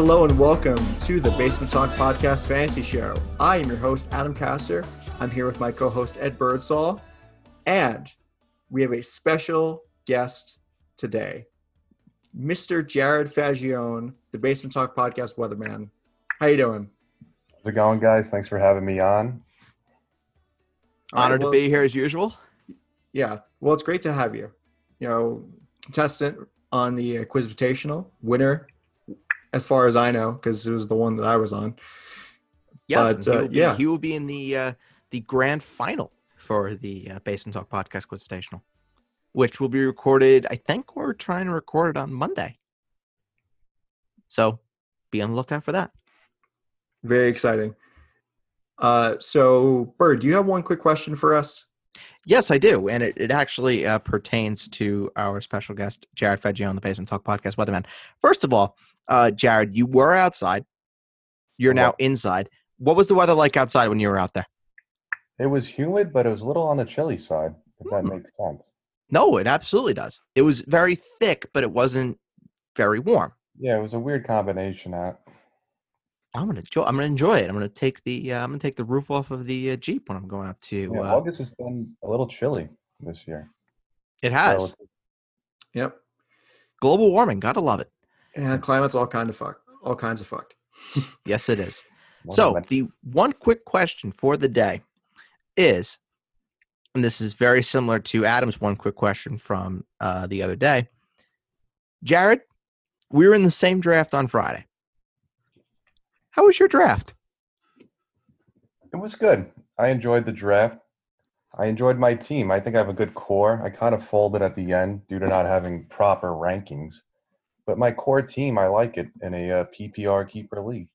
Hello and welcome to the Basement Talk Podcast Fantasy Show. I am your host, Adam Castor. I'm here with my co host, Ed Birdsall. And we have a special guest today, Mr. Jared Fagione, the Basement Talk Podcast weatherman. How you doing? How's it going, guys? Thanks for having me on. All right, Honored well- to be here as usual. Yeah, well, it's great to have you. You know, contestant on the Quiz Invitational, winner, as far as I know, because it was the one that I was on. Yes, But, he, uh, be, yeah. he will be in the uh, the grand final for the uh, Basement Talk Podcast Quizitational, which will be recorded. I think we're trying to record it on Monday, so be on the lookout for that. Very exciting. Uh, so, Bird, do you have one quick question for us? Yes, I do, and it, it actually uh, pertains to our special guest Jared Fagione on the Basement Talk Podcast Weatherman. First of all, uh, Jared, you were outside. You're now inside. What was the weather like outside when you were out there? It was humid, but it was a little on the chilly side, if that Hmm. makes sense. No, it absolutely does. It was very thick, but it wasn't very warm. Yeah, it was a weird combination. uh, I'm gonna enjoy. I'm gonna enjoy it. I'm gonna take the. Uh, I'm gonna take the roof off of the uh, Jeep when I'm going out to. yeah, uh, August has been a little chilly this year. it has So Yep. global warming. Gotta love it. And climate's all kind of fucked. All kinds of fucked. Yes, it is. it's So the one quick question for the day is, and this is very similar to Adam's one quick question from uh, the other day. Jared, we were in the same draft on Friday. How was your draft? it was good. I enjoyed the draft. I enjoyed my team. I think I have a good core. I kind of folded at the end due to not having proper rankings, but my core team, I like it in a uh, PPR keeper league.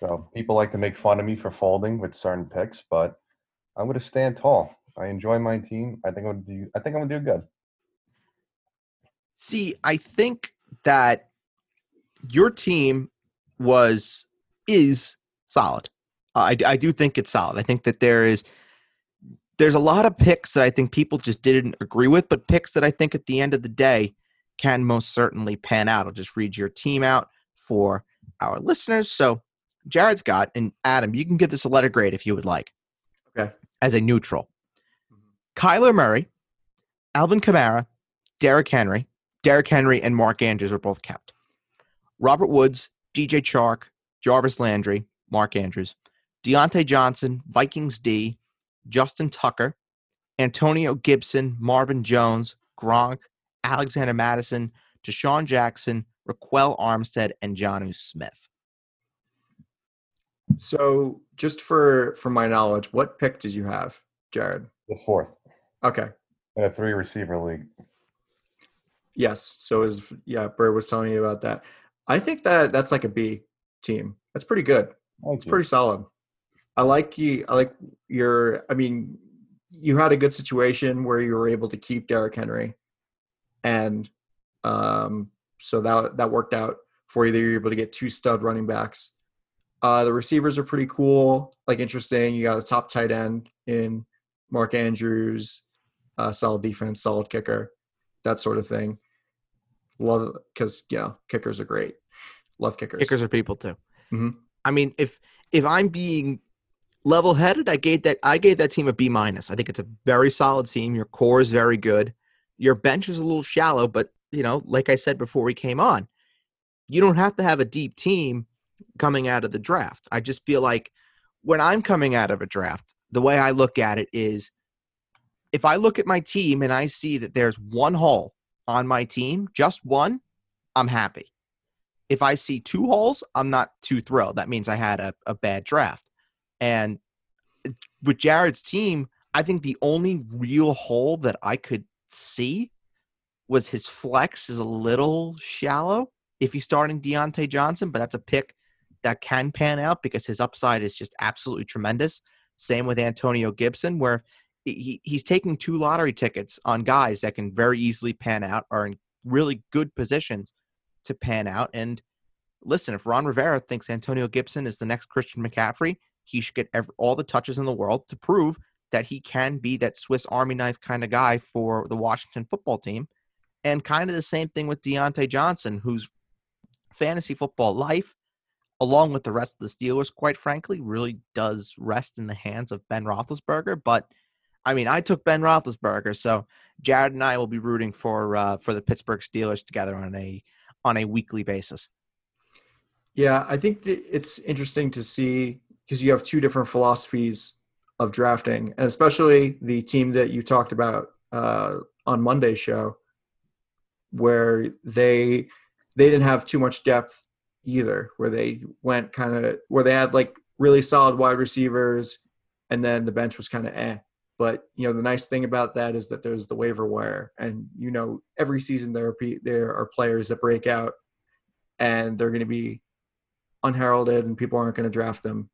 So people like to make fun of me for folding with certain picks, but I'm going to stand tall. I enjoy my team. I think I'm going to do. I think I'm going to do good. See, I think that your team was is solid. I, I do think it's solid. I think that there is there's a lot of picks that I think people just didn't agree with, but picks that I think at the end of the day can most certainly pan out. I'll just read your team out for our listeners. So Jared's got, and Adam, you can give this a letter grade if you would like. Okay. As a neutral. Mm-hmm. Kyler Murray, Alvin Kamara, Derrick Henry, Derrick Henry and Mark Andrews were both kept. Robert Woods, DJ Chark, Jarvis Landry, Mark Andrews, Diontae Johnson, Vikings D, Justin Tucker, Antonio Gibson, Marvin Jones, Gronk, Alexander Mattison, DeSean Jackson, Ryquell Armstead, and Jonnu Smith. So, just for for my knowledge, what pick did you have, Jared? The fourth Okay. in a three receiver league. Yes. So is yeah, Bird was telling me about that. I think that that's like a B team. That's pretty good. Thank It's you. pretty solid. I like you. I like your. I mean, you had a good situation where you were able to keep Derrick Henry, and um, so that that worked out for you. You're able to get two stud running backs. Uh, the receivers are pretty cool, like interesting. You got a top tight end in Mark Andrews, uh, solid defense, solid kicker, that sort of thing. Love because yeah, kickers are great. Love kickers. Kickers are people too. Mhm. I mean, if if I'm being level headed, I gave that I gave that team a B minus. I think it's a very solid team. Your core is very good. Your bench is a little shallow, but you know, like I said before we came on, you don't have to have a deep team coming out of the draft. I just feel like when I'm coming out of a draft, the way I look at it is if I look at my team and I see that there's one hole on my team, just one, I'm happy. If I see two holes, I'm not too thrilled. That means I had a, a bad draft. And eh, with Jared's team, I think the only real hole that I could see was his flex is a little shallow if he's starting Diontae Johnson, but that's a pick that can pan out because his upside is just absolutely tremendous. Same with Antonio Gibson, where he, he's taking two lottery tickets on guys that can very easily pan out, are in really good positions to pan out. And listen, if Ron Rivera thinks Antonio Gibson is the next Christian McCaffrey, he should get every, all the touches in the world to prove that he can be that Swiss Army knife kind of guy for the Washington football team. And kind of the same thing with Diontae Johnson, whose fantasy football life, along with the rest of the Steelers, quite frankly, really does rest in the hands of Ben Roethlisberger. But I mean, I took Ben Roethlisberger, so Jared and I will be rooting for uh, for the Pittsburgh Steelers together on a on a weekly basis. Yeah, I think it's interesting to see because you have two different philosophies of drafting, and especially the team that you talked about uh, on Monday's show, where they they didn't have too much depth either, where they went kind of where they had like really solid wide receivers, and then the bench was kind of eh. But you know the nice thing about that is that there's the waiver wire, and you know every season there are there are players that break out, and they're going to be unheralded, and people aren't going to draft them.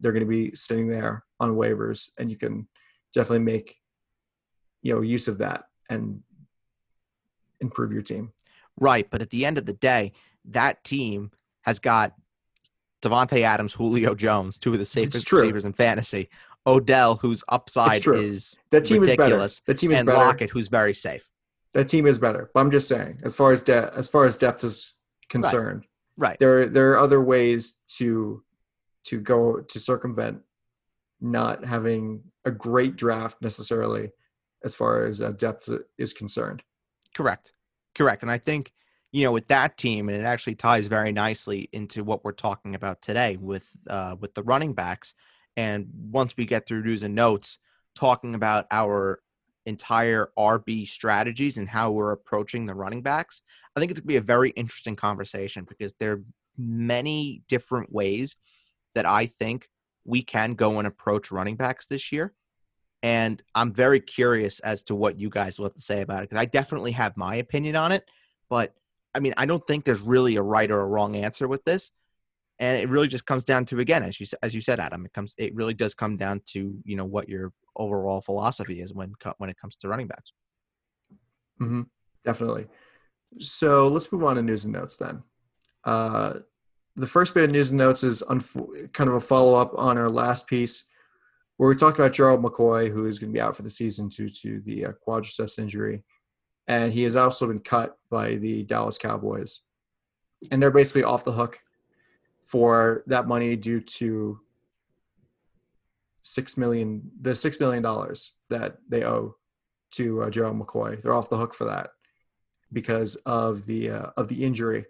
They're going to be sitting there on waivers, and you can definitely make you know use of that and improve your team. Right, but at the end of the day, that team has got Davante Adams, Julio Jones, two of the safest receivers in fantasy. Odell, whose upside is that team ridiculous, is better. That team is and better. Lockett, who's very safe. That team is better. But I'm just saying, as far as de- as far as depth is concerned, Right. there there are other ways to to go to circumvent not having a great draft necessarily as far as uh, depth is concerned. Correct. Correct. And I think, you know, with that team, and it actually ties very nicely into what we're talking about today with uh, with the running backs. And once we get through news and notes, talking about our entire RB strategies and how we're approaching the running backs, I think it's going to be a very interesting conversation because there are many different ways that I think we can go and approach running backs this year. And I'm very curious as to what you guys will have to say about it because I definitely have my opinion on it. But I mean, I don't think there's really a right or a wrong answer with this. And it really just comes down to again, as you as you said, Adam. It comes. It really does come down to you know what your overall philosophy is when when it comes to running backs. Mm-hmm. Definitely. So let's move on to news and notes then. Uh, the first bit of news and notes is kind of a follow up on our last piece where we talked about Gerald McCoy, who is going to be out for the season due to the uh, quadriceps injury. And he has also been cut by the Dallas Cowboys. And they're basically off the hook for that money due to six million the six million dollars that they owe to uh, Gerald McCoy. They're off the hook for that because of the uh, of the injury,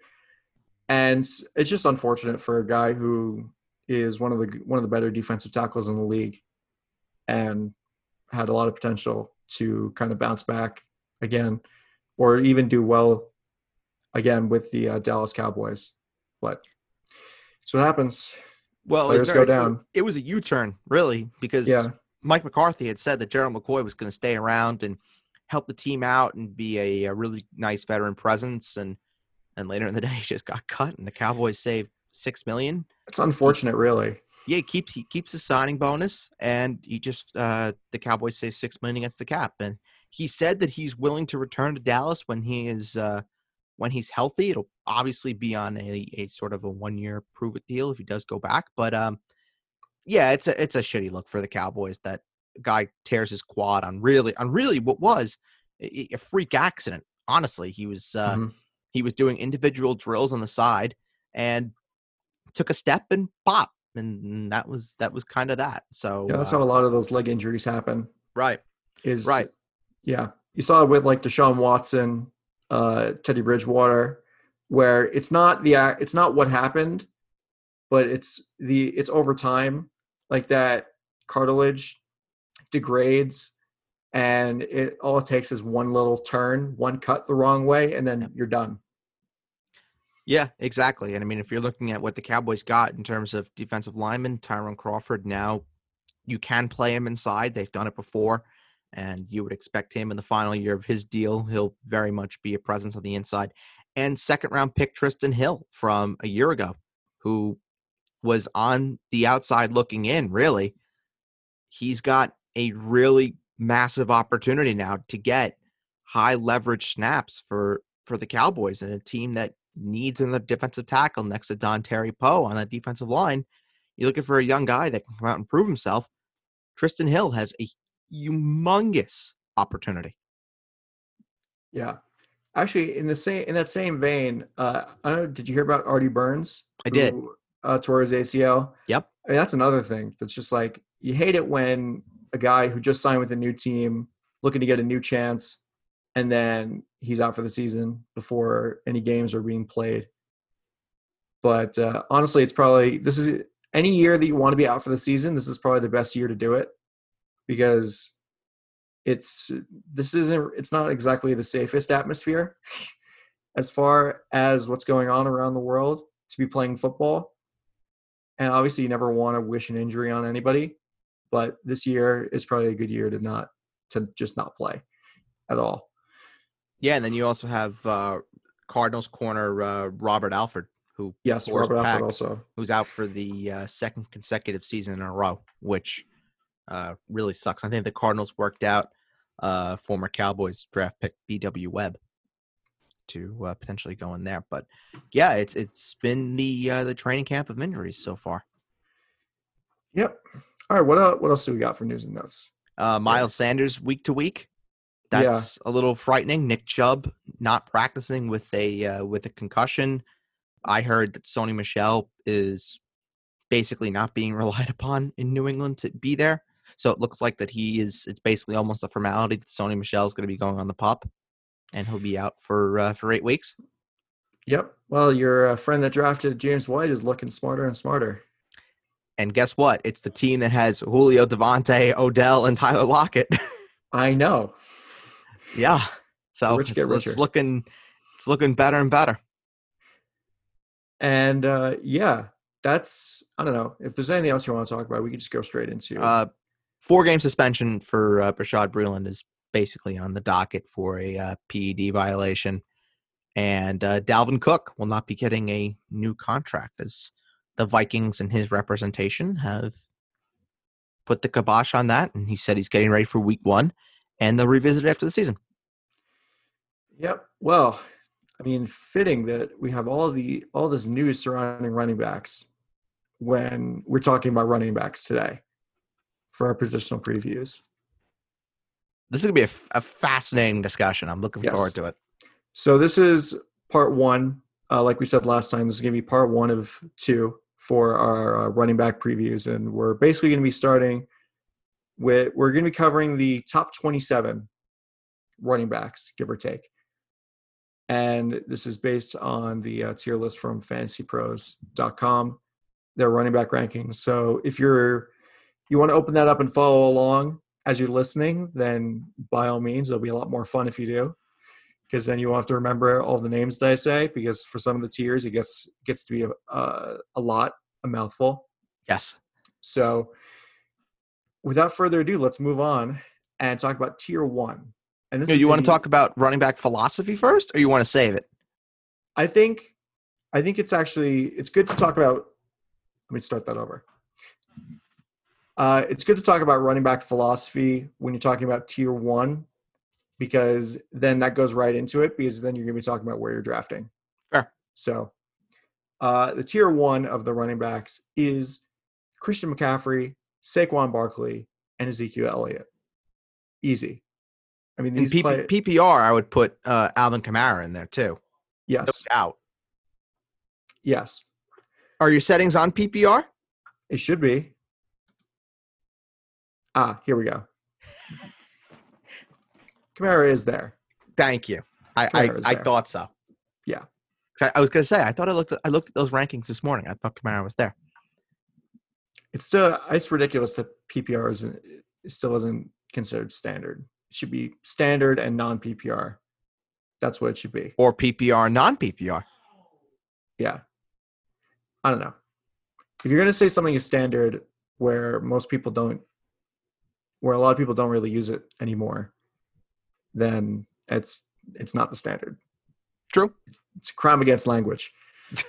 and it's just unfortunate for a guy who is one of the one of the better defensive tackles in the league, and had a lot of potential to kind of bounce back again, or even do well again with the uh, Dallas Cowboys. But so what happens. Well, players very, go down. It, was a U-turn, really, because Yeah, Mike McCarthy had said that Gerald McCoy was going to stay around and help the team out and be a, a, really nice veteran presence. And and later in the day, he just got cut, and the Cowboys saved six million. it's unfortunate, really. Yeah, he keeps he keeps his signing bonus, and he just uh, the Cowboys save six million against the cap. And he said that he's willing to return to Dallas when he is uh, when he's healthy. It'll obviously be on a, a sort of a one year prove it deal if he does go back. But um, yeah, it's a it's a shitty look for the Cowboys that guy tears his quad on really on really what was a, a freak accident. Honestly, he was uh, Mhm. He was doing individual drills on the side and took a step and pop, and that was that was kind of that. So Yeah, that's uh, how a lot of those leg injuries happen. right, Is Right. Yeah, you saw it with like Deshaun Watson, uh, Teddy Bridgewater, where it's not the it's not what happened, but it's the it's over time, like that cartilage degrades, and it all it takes is one little turn, one cut the wrong way, and then you're done. Yeah, exactly. And I mean, if you're looking at what the Cowboys got in terms of defensive lineman, Tyrone Crawford, now you can play him inside. They've done it before, and you would expect him in the final year of his deal. He'll very much be a presence on the inside. And second round pick Trysten Hill from a year ago, who was on the outside looking in, really. He's got a really massive opportunity now to get high leverage snaps for for the Cowboys and a team that needs in the defensive tackle next to Dontari Poe on that defensive line. You're looking for a young guy that can come out and prove himself. Trysten Hill has a humongous opportunity. Yeah, actually, in the same in that same vein, uh, I don't know, did you hear about Artie Burns? I did. Uh, tore his ACL. Yep. I mean, that's another thing. That's just like you hate it when a guy who just signed with a new team, looking to get a new chance, and then he's out for the season before any games are being played. But uh, honestly, it's probably this is any year that you want to be out for the season. This is probably the best year to do it because it's this isn't it's not exactly the safest atmosphere as far as what's going on around the world to be playing football. And obviously, you never want to wish an injury on anybody, but this year is probably a good year to not to just not play at all. Yeah, and then you also have uh, Cardinals corner uh, Robert Alford, who Yes, Robert Pack. Alford also. who's out for the uh, second consecutive season in a row, which uh, really sucks. I think the Cardinals worked out uh, former Cowboys draft pick B.W. Webb to uh, potentially go in there, but yeah, it's it's been the uh, the training camp of injuries so far. Yep. All right. What else, what else do we got for news and notes? Uh, Miles Sanders week to week. Yeah. That's a little frightening. Nick Chubb not practicing with a uh, with a concussion. I heard that Sony Michel is basically not being relied upon in New England to be there. So it looks like that he is. It's basically almost a formality that Sony Michel is going to be going on the pup, and he'll be out for uh, for eight weeks. Yep. Well, your uh, friend that drafted James White is looking smarter and smarter. And guess what? It's the team that has Julio Davante, Odell, and Tyler Lockett. I know. Yeah. So rich it's, get it's looking it's looking better and better. And uh, yeah, that's I don't know if there's anything else you want to talk about. We could just go straight into. Uh, four game suspension for uh, Bashaud Breeland is basically on the docket for a uh, PED violation, and uh, Dalvin Cook will not be getting a new contract as the Vikings and his representation have put the kibosh on that, and he said he's getting ready for Week One, and they'll revisit it after the season. Yep. Well, I mean, fitting that we have all the all this news surrounding running backs when we're talking about running backs today for our positional previews. This is gonna be a, f- a fascinating discussion. I'm looking Yes. forward to it. So this is part one. Uh, like we said last time, this is going to be part one of two for our uh, running back previews, and we're basically going to be starting with we're going to be covering the top 27 running backs, give or take. And this is based on the uh, tier list from FantasyPros.com, their running back rankings. So if you're you want to open that up and follow along as you're listening, then by all means, it'll be a lot more fun if you do because then you won't have to remember all the names that I say because for some of the tiers it gets gets to be a, a, a lot, a mouthful. Yes. So without further ado, let's move on and talk about tier one. And this is you want to talk about running back philosophy first, or you want to save it? I think I think it's actually it's good to talk about. Let me start that over. Uh, it's good to talk about running back philosophy when you're talking about tier one, because then that goes right into it. Because then you're going to be talking about where you're drafting. Fair. So, uh, the tier one of the running backs is Christian McCaffrey, Saquon Barkley, and Ezekiel Elliott. Easy. I mean, In these P- play- PPR, I would put uh, Alvin Kamara in there too. No yes, doubt. yes, Are your settings on PPR? It should be. Ah, here we go. Kamara is there. Thank you. I I, I thought so. Yeah. I, I was gonna say I thought I looked at, I looked at those rankings this morning. I thought Kamara was there. It's still it's ridiculous that PPR isn't it still isn't considered standard. It should be standard and non PPR. That's what it should be. Or PPR, non PPR. Yeah. I don't know. If you're gonna say something is standard where most people don't where a lot of people don't really use it anymore, then it's it's not the standard. True. It's a crime against language.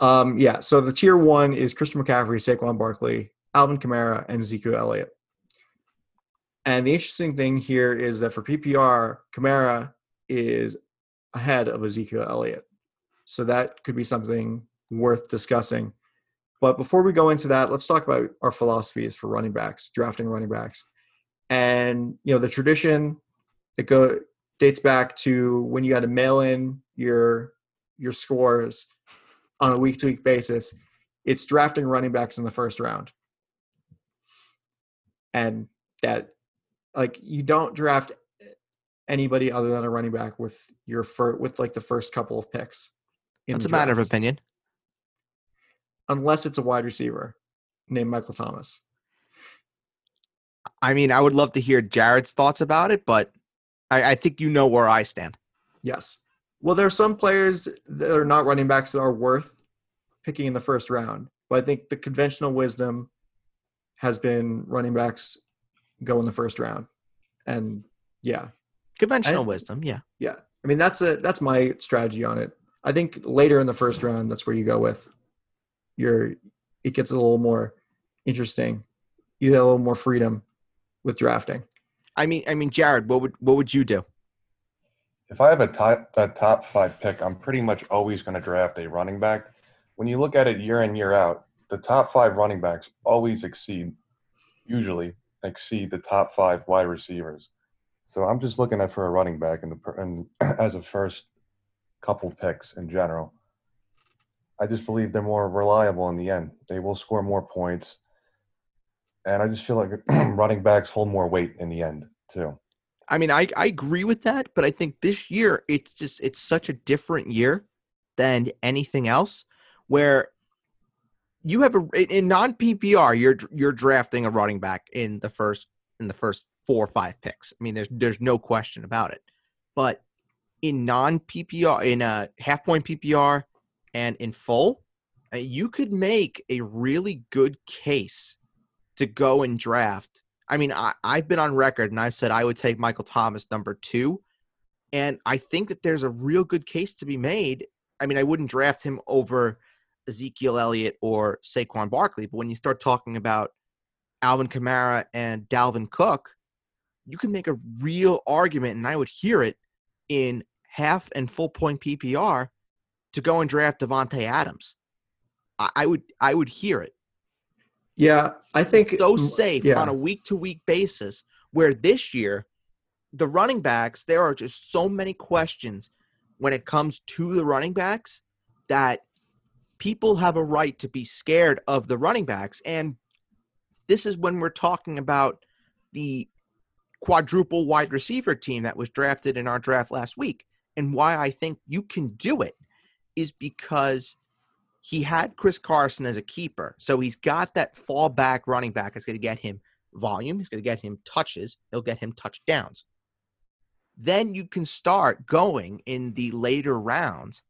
um, yeah. So the tier one is Christian McCaffrey, Saquon Barkley, Alvin Kamara, and Ezekiel Elliott. And the interesting thing here is that for PPR, Kamara is ahead of Ezekiel Elliott. So that could be something worth discussing. But before we go into that, let's talk about our philosophies for running backs, drafting running backs. And you know, the tradition it go dates back to when you had to mail in your your scores on a week to week basis. It's drafting running backs in the first round. And that like you don't draft eh, anybody other than a running back with your fir- with like the first couple of picks. That's a matter of opinion. unless it's a wide receiver named Michael Thomas. I mean, I would love to hear Jared's thoughts about it, but I, I think you know where I stand. Yes. Well, there are some players that are not running backs that are worth picking in the first round, but I think the conventional wisdom has been running backs go in the first round, and yeah, Conventional I- wisdom, yeah. yeah. I mean that's a that's my strategy on it. I think later in the first round, that's where you go with your. It gets a little more interesting. You get a little more freedom with drafting. I mean, I mean, Jared, what would what would you do? If I have a top that top five pick, I'm pretty much always going to draft a running back. When you look at it year in year out, the top five running backs always exceed, usually exceed the top five wide receivers. So I'm just looking at for a running back in the and as a first couple picks in general. I just believe they're more reliable in the end. They will score more points, and I just feel like running backs hold more weight in the end too. I mean, I, I agree with that, but I think this year it's just it's such a different year than anything else where you have a in- non PPR you're you're drafting a running back in the first in the first four or five picks. I mean, there's there's no question about it. But in non PPR in a half point PPR and in full, uh, you could make a really good case to go and draft I mean, I, I've been on record and I've said I would take Michael Thomas number two. And I think that there's a real good case to be made. I mean, I wouldn't draft him over Ezekiel Elliott or Saquon Barkley, but when you start talking about Alvin Kamara and Dalvin Cook, you can make a real argument, and I would hear it in half and full point PPR to go and draft Davante Adams. I, I would I would hear it Yeah, I think so safe yeah. on a week to week basis. Where this year, the running backs, there are just so many questions when it comes to the running backs that people have a right to be scared of the running backs. And this is when we're talking about the quadruple wide receiver team that was drafted in our draft last week. And why I think you can do it is because he had Chris Carson as a keeper. So he's got that fallback running back that's going to get him volume. He's going to get him touches. He'll get him touchdowns. Then you can start going in the later rounds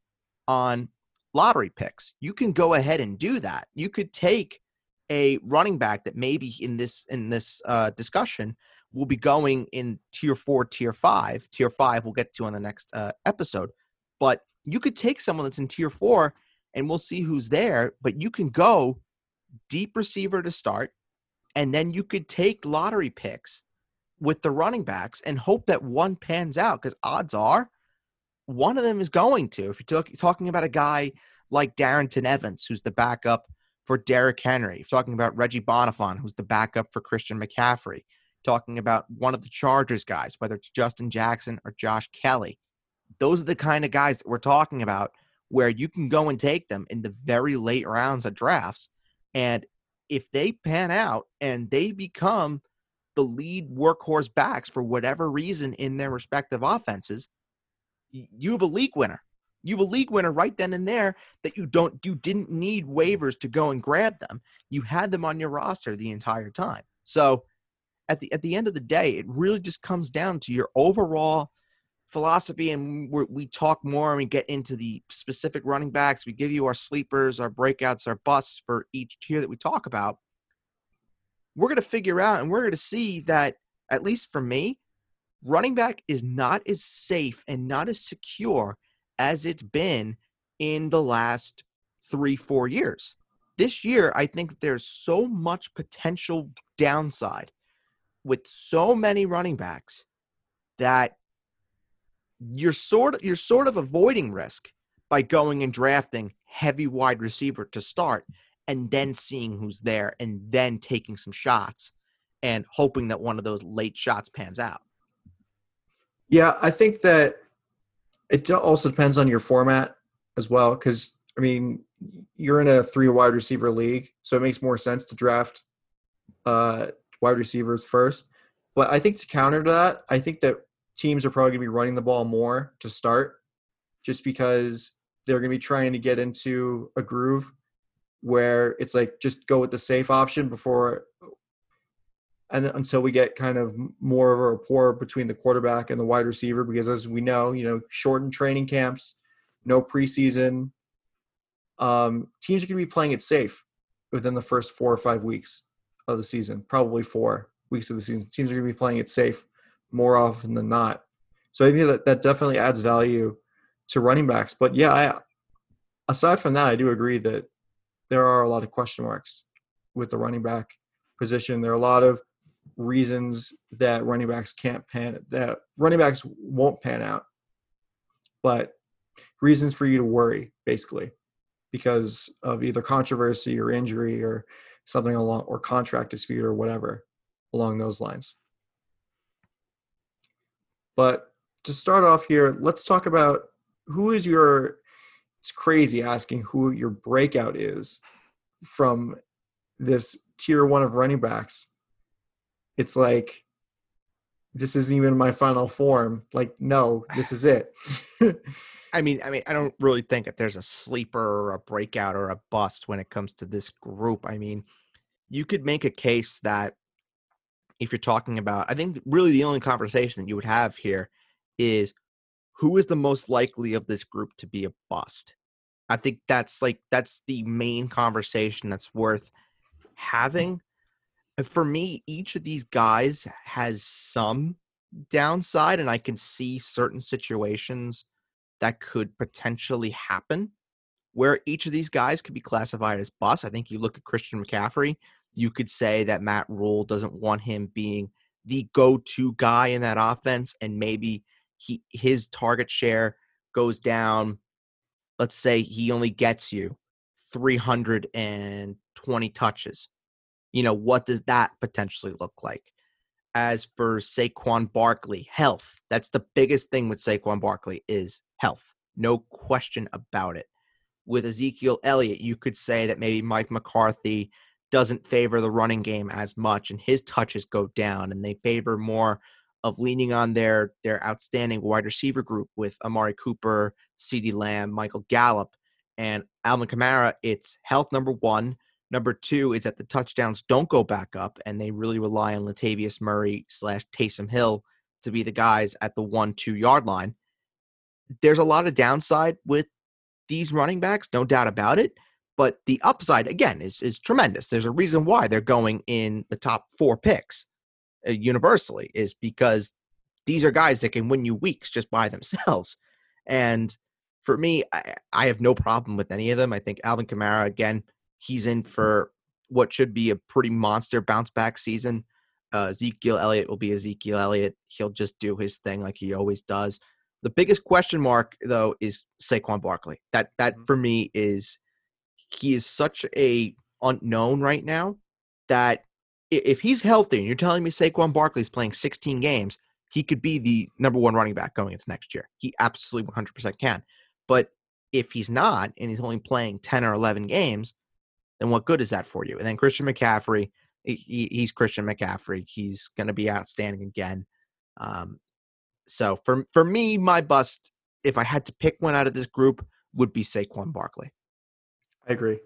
on lottery picks. You can go ahead and do that. You could take a running back that maybe in this in this uh, discussion will be going in tier four, tier five. Tier five we'll get to on the next uh, episode. But you could take someone that's in tier four and we'll see who's there. But you can go deep receiver to start, and then you could take lottery picks with the running backs and hope that one pans out because odds are one of them is going to. If you're talk- talking about a guy like Darrynton Evans, who's the backup for Derrick Henry, if you're talking about Reggie Bonnafon, who's the backup for Christian McCaffrey, talking about one of the Chargers guys, whether it's Justin Jackson or Josh Kelley, those are the kind of guys that we're talking about where you can go and take them in the very late rounds of drafts. And if they pan out and they become the lead workhorse backs for whatever reason in their respective offenses, you have a league winner. You have a league winner right then and there that you don't you didn't need waivers to go and grab them. You had them on your roster the entire time. So at the at the end of the day, it really just comes down to your overall philosophy and we talk more and we get into the specific running backs we give you our sleepers our breakouts our busts for each tier that we talk about we're going to figure out and we're going to see that at least for me running back is not as safe and not as secure as it's been in the last three four years this year i think there's so much potential downside with so many running backs that you're sort of you're sort of avoiding risk by going and drafting heavy wide receiver to start and then seeing who's there and then taking some shots and hoping that one of those late shots pans out. Yeah, I think that it also depends on your format as well. Because I mean, you're in a three wide receiver league, so it makes more sense to draft uh, wide receivers first. But I think to counter that, I think that teams are probably going to be running the ball more to start, just because they're going to be trying to get into a groove where it's like just go with the safe option before and then until we get kind of more of a rapport between the quarterback and the wide receiver because as we know you know shortened training camps no preseason um, teams are going to be playing it safe within the first four or five weeks of the season probably four weeks of the season teams are going to be playing it safe more often than not so i think that that definitely adds value to running backs but yeah I, aside from that i do agree that there are a lot of question marks with the running back position. There are a lot of reasons that running backs can't pan that running backs won't pan out. But reasons for you to worry basically because of either controversy or injury or something along or contract dispute or whatever along those lines. But to start off here, let's talk about who is your it's crazy asking who your breakout is from this tier one of running backs. It's like this isn't even my final form. Like, no, this is it. I mean, I mean, I don't really think that there's a sleeper or a breakout or a bust when it comes to this group. I mean, you could make a case that if you're talking about, I think really the only conversation that you would have here is who is the most likely of this group to be a bust? I think that's like that's the main conversation that's worth having. For me, each of these guys has some downside, and I can see certain situations that could potentially happen where each of these guys could be classified as bust. I think you look at Christian McCaffrey, you could say that Matt Rhule doesn't want him being the go-to guy in that offense, and maybe he his target share goes down. Let's say he only gets you 320 touches. You know, what does that potentially look like? As for Saquon Barkley, health. That's the biggest thing with Saquon Barkley is health. No question about it. With Ezekiel Elliott, you could say that maybe Mike McCarthy doesn't favor the running game as much and his touches go down and they favor more of leaning on their their outstanding wide receiver group with Amari Cooper, CeeDee Lamb, Michael Gallup, and Alvin Kamara. It's health number one. Number two is that the touchdowns don't go back up, and they really rely on Latavius Murray slash Taysom Hill to be the guys at the one two yard line. There's a lot of downside with these running backs, no doubt about it. But the upside again is is tremendous. There's a reason why they're going in the top four picks uh, universally is because these are guys that can win you weeks just by themselves. And for me, I, I have no problem with any of them. I think Alvin Kamara again he's in for what should be a pretty monster bounce back season. Uh, Ezekiel Elliott will be Ezekiel Elliott. He'll just do his thing like he always does. The biggest question mark though is Saquon Barkley. That that mm-hmm. for me is he is such a unknown right now that if he's healthy and you're telling me Saquon Barkley is playing 16 games, he could be the number one running back going into next year. He absolutely 100% can. But if he's not and he's only playing 10 or 11 games, then what good is that for you? And then Christian McCaffrey, he, he's Christian McCaffrey. He's going to be outstanding again. Um, so for for me, my bust, if I had to pick one out of this group, would be Saquon Barkley. I agree.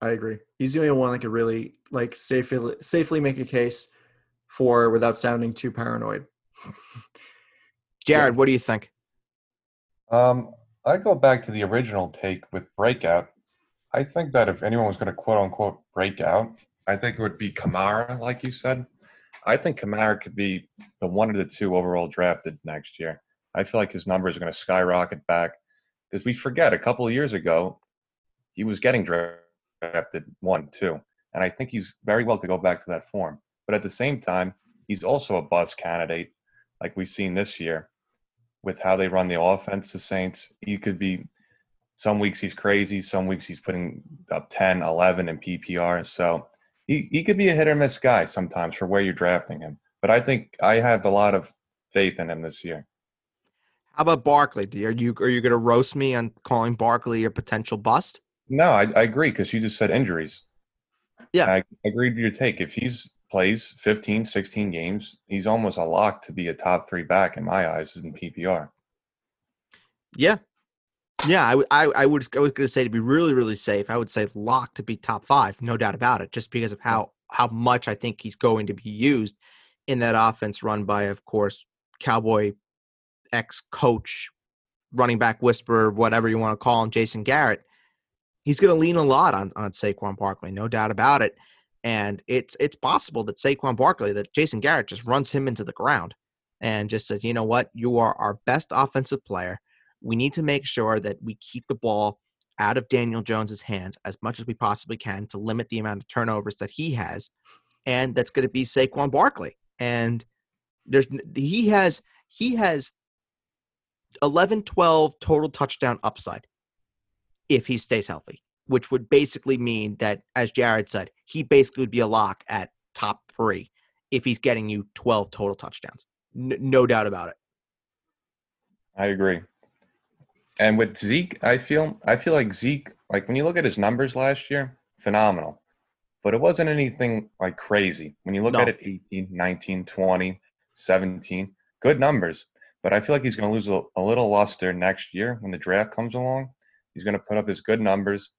I agree. He's the only one that could really like safely safely make a case for without sounding too paranoid. Jared, yeah. what do you think? Um, I go back to the original take with Breakout. I think that if anyone was going to quote unquote break out, I think it would be Kamara, like you said. I think Kamara could be the one of the two overall drafted next year. I feel like his numbers are going to skyrocket back because we forget a couple of years ago he was getting drafted one, two, and I think he's very well to go back to that form. But at the same time, he's also a buzz candidate, like we've seen this year with how they run the offense. The Saints, he could be some weeks he's crazy. Some weeks he's putting up 10, 11 in PPR. So he, he could be a hit or miss guy sometimes for where you're drafting him. But I think I have a lot of faith in him this year. How about Barkley? Do- Are you are you going to roast me on calling Barkley a potential bust? No, I, I agree because you just said injuries. Yeah. I agreed with your take. If he's plays 15, 16 games, he's almost a lock to be a top three back in my eyes in PPR. Yeah, yeah. I, would- I, I would. I was going to say to be really, really safe. I would say lock to be top five, no doubt about it. Just because of mm. how how much I think he's going to be used in that offense run by, of course, Cowboy ex coach, running back whisperer, whatever you want to call him, Jason Garrett. He's going to lean a lot on on Saquon Barkley, no doubt about it. And it's it's possible that Saquon Barkley, that Jason Garrett just runs him into the ground and just says, you know what, you are our best offensive player. We need to make sure that we keep the ball out of Daniel Jones's hands as much as we possibly can to limit the amount of turnovers that he has. And that's going to be Saquon Barkley. And there's he has he has 11 12 total touchdown upside if he stays healthy, which would basically mean that as Jared said, he basically would be a lock at top 3 if he's getting you 12 total touchdowns. No doubt about it. I agree. And with Zeke, I feel I feel like Zeke, like when you look at his numbers last year, phenomenal. But it wasn't anything like crazy. When you look No. at it 18, 19, 20, 17, good numbers. But I feel like he's going to lose a, a little luster next year when the draft comes along. He's going to put up his good numbers,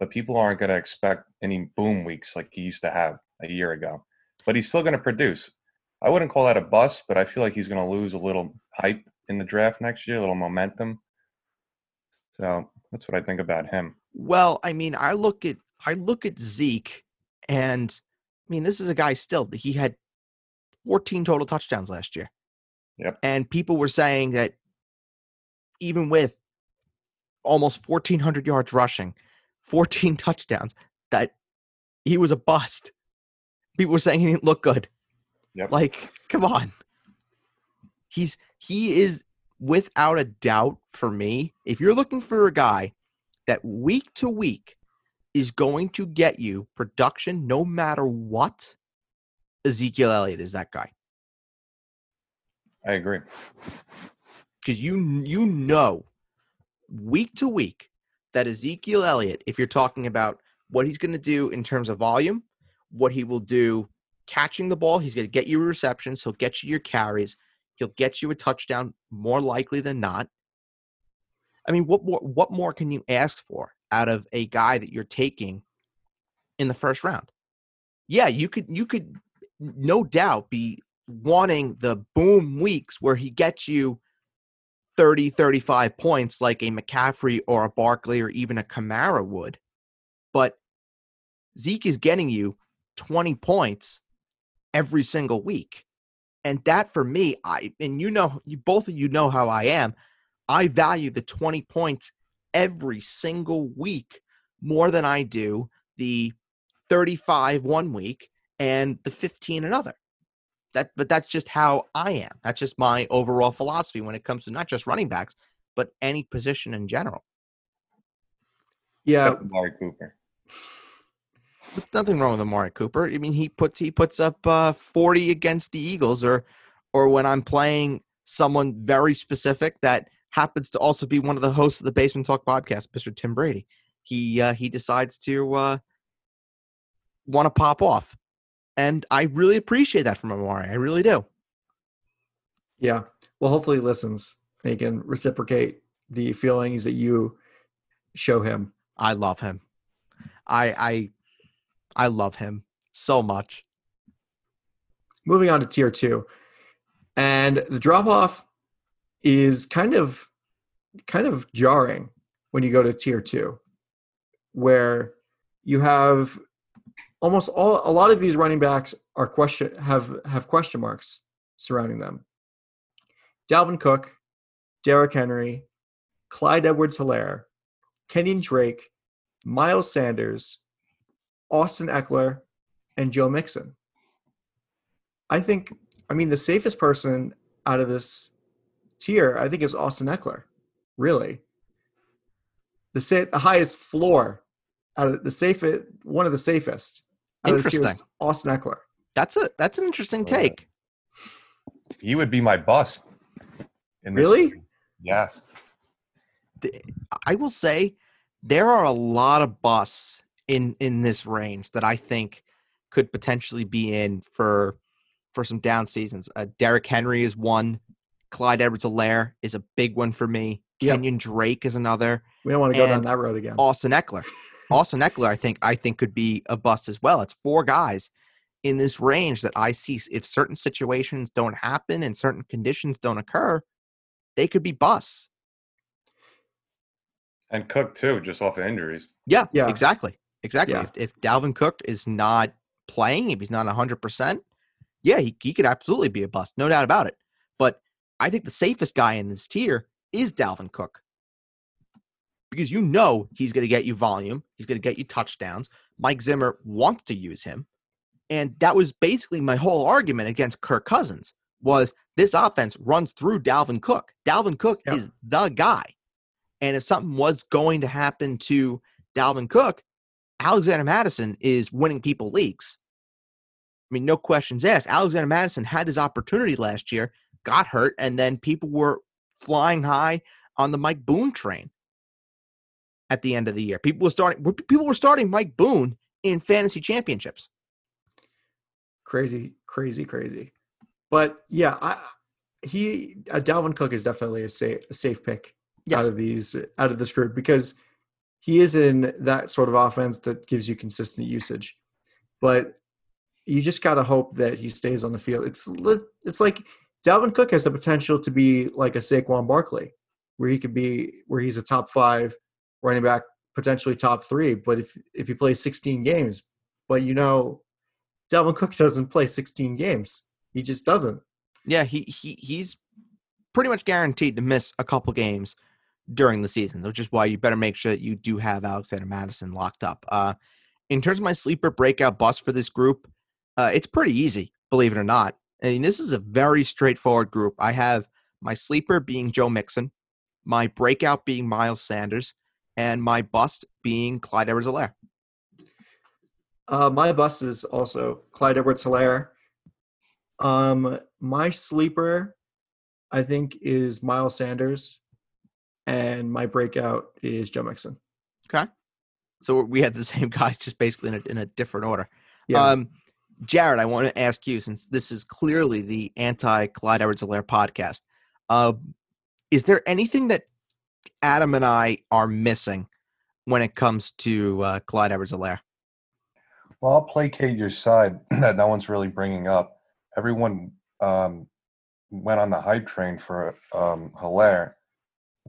but people aren't going to expect any boom weeks like he used to have a year ago. But he's still going to produce. I wouldn't call that a bust, but I feel like he's going to lose a little hype in the draft next year, a little momentum. So that's what I think about him. Well, I mean, I look at I look at Zeke, and I mean, this is a guy still that he had 14 total touchdowns last year. Yep. And people were saying that even with almost 1,400 yards rushing, 14 touchdowns, that he was a bust. People were saying he didn't look good. Yep. Like, come on. He's he is without a doubt for me. If you're looking for a guy that week to week is going to get you production no matter what, Ezekiel Elliott is that guy. I agree. Because you you know week to week that Ezekiel Elliott, if you're talking about what he's going to do in terms of volume, what he will do catching the ball, he's going to get you receptions, he'll get you your carries, he'll get you a touchdown more likely than not. I mean, what more what more can you ask for out of a guy that you're taking in the first round? Yeah, you could you could no doubt be wanting the boom weeks where he gets you 30 35 points like a McCaffrey or a Barkley or even a Kamara would. But Zeke is getting you 20 points every single week. And that for me, I and you know, you both of you know how I am. I value the 20 points every single week more than I do the 35 one week and the 15 another. That but that's just how I am. That's just my overall philosophy when it comes to not just running backs, but any position in general. Yeah, Except Amari Cooper. There's nothing wrong with Amari Cooper. I mean, he puts he puts up uh, 40 against the Eagles, or or when I'm playing someone very specific that happens to also be one of the hosts of the Basement Talk podcast, Mr. Tim Brady. He uh, he decides to uh, want to pop off, and I really appreciate that from Amari. I really do. yeah. Well, hopefully he listens. and He can reciprocate the feelings that you show him. I love him. I I I love him so much. Moving on to tier two, and the drop off is kind of kind of jarring when you go to tier two, where you have almost all a lot of these running backs are question have have question marks surrounding them. Dalvin Cook, Derrick Henry, Clyde Edwards Helaire, Kenyon Drake, Miles Sanders, Austin Ekeler, and Joe Mixon. I think, I mean, the safest person out of this tier, I think, is Austin Ekeler. Really, the sa- the highest floor out of the safest, one of the safest. out of this tier is Interesting. Austin Ekeler. That's a that's an interesting oh, Love it. take. He would be my bust. in this Really? series. Yes. the- I will say there are a lot of busts in in this range that I think could potentially be in for for some down seasons. Uh, Derrick Henry is one. Clyde Edwards-Helaire is a big one for me. Yep. Kenyon Drake is another. We don't want to go down that road again. Austin Ekeler. Austin Ekeler, I think, I think could be a bust as well. It's four guys in this range that I see. If certain situations don't happen and certain conditions don't occur, they could be busts. And Cook too, just off of injuries. Yeah, Yeah. exactly, exactly. Yeah. If, if Dalvin Cook is not playing, if he's not hundred percent, yeah, he, he could absolutely be a bust, no doubt about it. But I think the safest guy in this tier is Dalvin Cook because you know he's going to get you volume, he's going to get you touchdowns. Mike Zimmer wants to use him, and that was basically my whole argument against Kirk Cousins was this offense runs through Dalvin Cook. Dalvin Cook Yeah. is the guy. And if something was going to happen to Dalvin Cook, Alexander Mattison is winning people leagues. I mean, no questions asked. Alexander Mattison had his opportunity last year, got hurt, and then people were flying high on the Mike Boone train at the end of the year. People were starting people were starting Mike Boone in fantasy championships. crazy, crazy, crazy. But yeah, I, he uh, Dalvin Cook is definitely a safe a safe pick Yes. out of these out of this group because he is in that sort of offense that gives you consistent usage. But you just got to hope that he stays on the field. It's it's like Dalvin Cook has the potential to be like a Saquon Barkley, where he could be where he's a top five running back, potentially top three. But if if he plays 16 games, but you know, Dalvin Cook doesn't play 16 games. He just doesn't. Yeah, he he he's pretty much guaranteed to miss a couple games during the season, which is why you better make sure that you do have Alexander Mattison locked up. Uh, in terms of my sleeper breakout bust for this group, uh, it's pretty easy, believe it or not. I mean, this is a very straightforward group. I have my sleeper being Joe Mixon, my breakout being Miles Sanders, and my bust being Clyde Edwards-Helaire. Uh, my bust is also Clyde Edwards Helaire. Um, my sleeper, I think, is Miles Sanders, and my breakout is Joe Mixon. Okay. So we had the same guys, just basically in a, in a different order. Yeah. Um, Jared, I want to ask you, since this is clearly the anti Clyde Edwards Helaire podcast, uh, is there anything that Adam and I are missing when it comes to uh, Clyde Edwards Helaire? Well, I'll placate your side that no one's really bringing up. Everyone um, went on the hype train for um, Helaire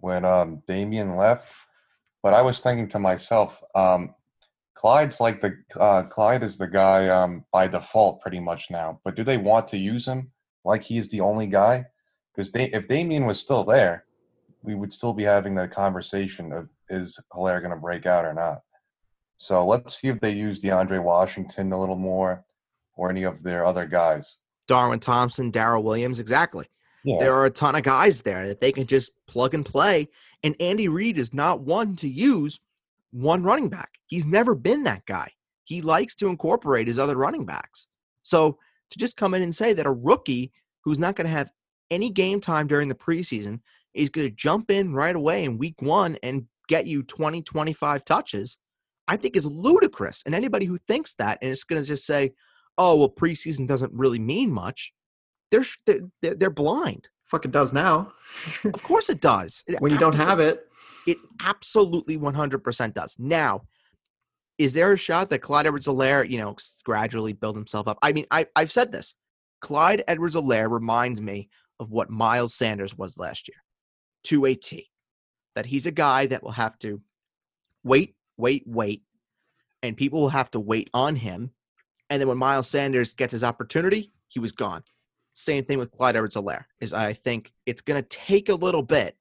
when um, Damien left. But I was thinking to myself, um, Clyde's like the uh, Clyde is the guy um, by default pretty much now. But do they want to use him like he's the only guy? Because if Damien was still there, we would still be having the conversation of is Helaire going to break out or not. So let's see if they use DeAndre Washington a little more or any of their other guys. Darwin Thompson, Daryl Williams, exactly. Yeah. There are a ton of guys there that they can just plug and play. And Andy Reid is not one to use one running back. He's never been that guy. He likes to incorporate his other running backs. So to just come in and say that a rookie who's not going to have any game time during the preseason is going to jump in right away in week one and get you 20, 25 touches, I think is ludicrous. And anybody who thinks that and is going to just say, oh, well, preseason doesn't really mean much, they're, they're, they're blind. Fucking does now. Of course it does. It when you don't have it, it absolutely 100% does. Now, is there a shot that Clyde Edwards Helaire, you know, gradually build himself up? I mean, I, I've said this. Clyde Edwards Helaire reminds me of what Miles Sanders was last year to a T. That he's a guy that will have to wait, wait, wait, and people will have to wait on him. And then when Miles Sanders gets his opportunity, he was gone. Same thing with Clyde Edwards Helaire, is I think it's going to take a little bit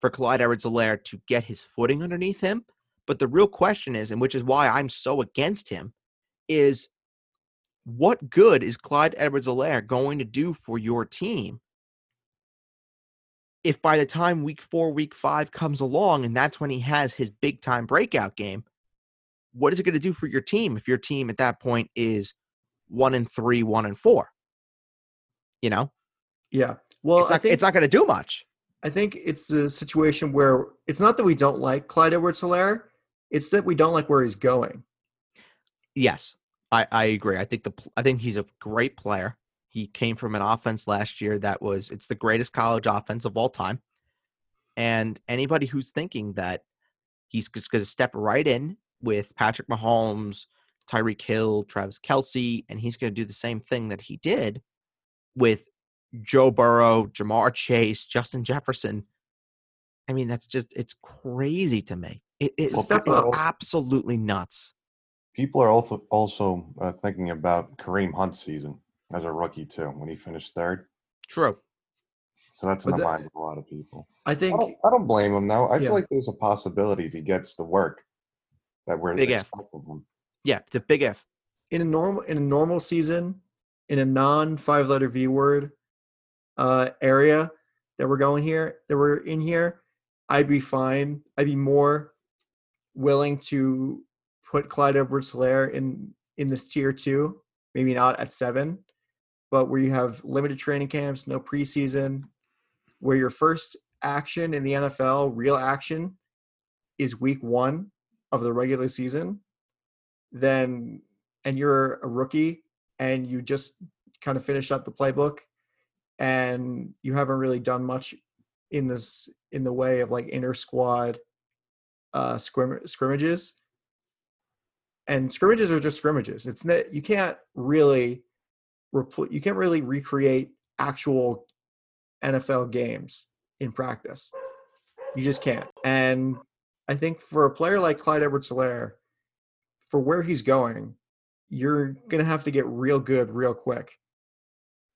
for Clyde Edwards Helaire to get his footing underneath him. But the real question is, and which is why I'm so against him, is what good is Clyde Edwards Helaire going to do for your team if by the time week four, week five comes along and that's when he has his big time breakout game? What is it going to do for your team if your team at that point is one and three, one and four? You know, yeah. Well, it's not, think it's not going to do much. I think it's a situation where it's not that we don't like Clyde Edwards Helaire, it's that we don't like where he's going. Yes, I, I agree. I think the I think he's a great player. He came from an offense last year that was it's the greatest college offense of all time. And anybody who's thinking that he's just going to step right in with Patrick Mahomes, Tyreek Hill, Travis Kelce, and he's going to do the same thing that he did with Joe Burrow, Ja'Marr Chase, Justin Jefferson. I mean, that's just it's crazy to me. It, it's, a step it's absolutely nuts. People are also also uh, thinking about Kareem Hunt's season as a rookie too, when he finished third. True. So that's in But the the- minds of a lot of people. I I think don't, I don't blame him though. I Yeah. feel like there's a possibility if he gets the work that we're Big F. expecting him. Yeah, it's a big F. in a normal in a normal season, in a non five letter V word uh, area that we're going here, that we're in here, I'd be fine. I'd be more willing to put Clyde Edwards Helaire in in this tier two, maybe not at seven, but where you have limited training camps, no preseason, where your first action in the NFL, real action, is week one of the regular season, then and you're a rookie and you just kind of finished up the playbook and you haven't really done much in this in the way of like inner squad uh scrim- scrimmages. And scrimmages are just scrimmages. It's not you can't really repl- you can't really recreate actual NFL games in practice. You just can't. And I think for a player like Clyde Edwards Helaire for where he's going you're gonna have to get real good real quick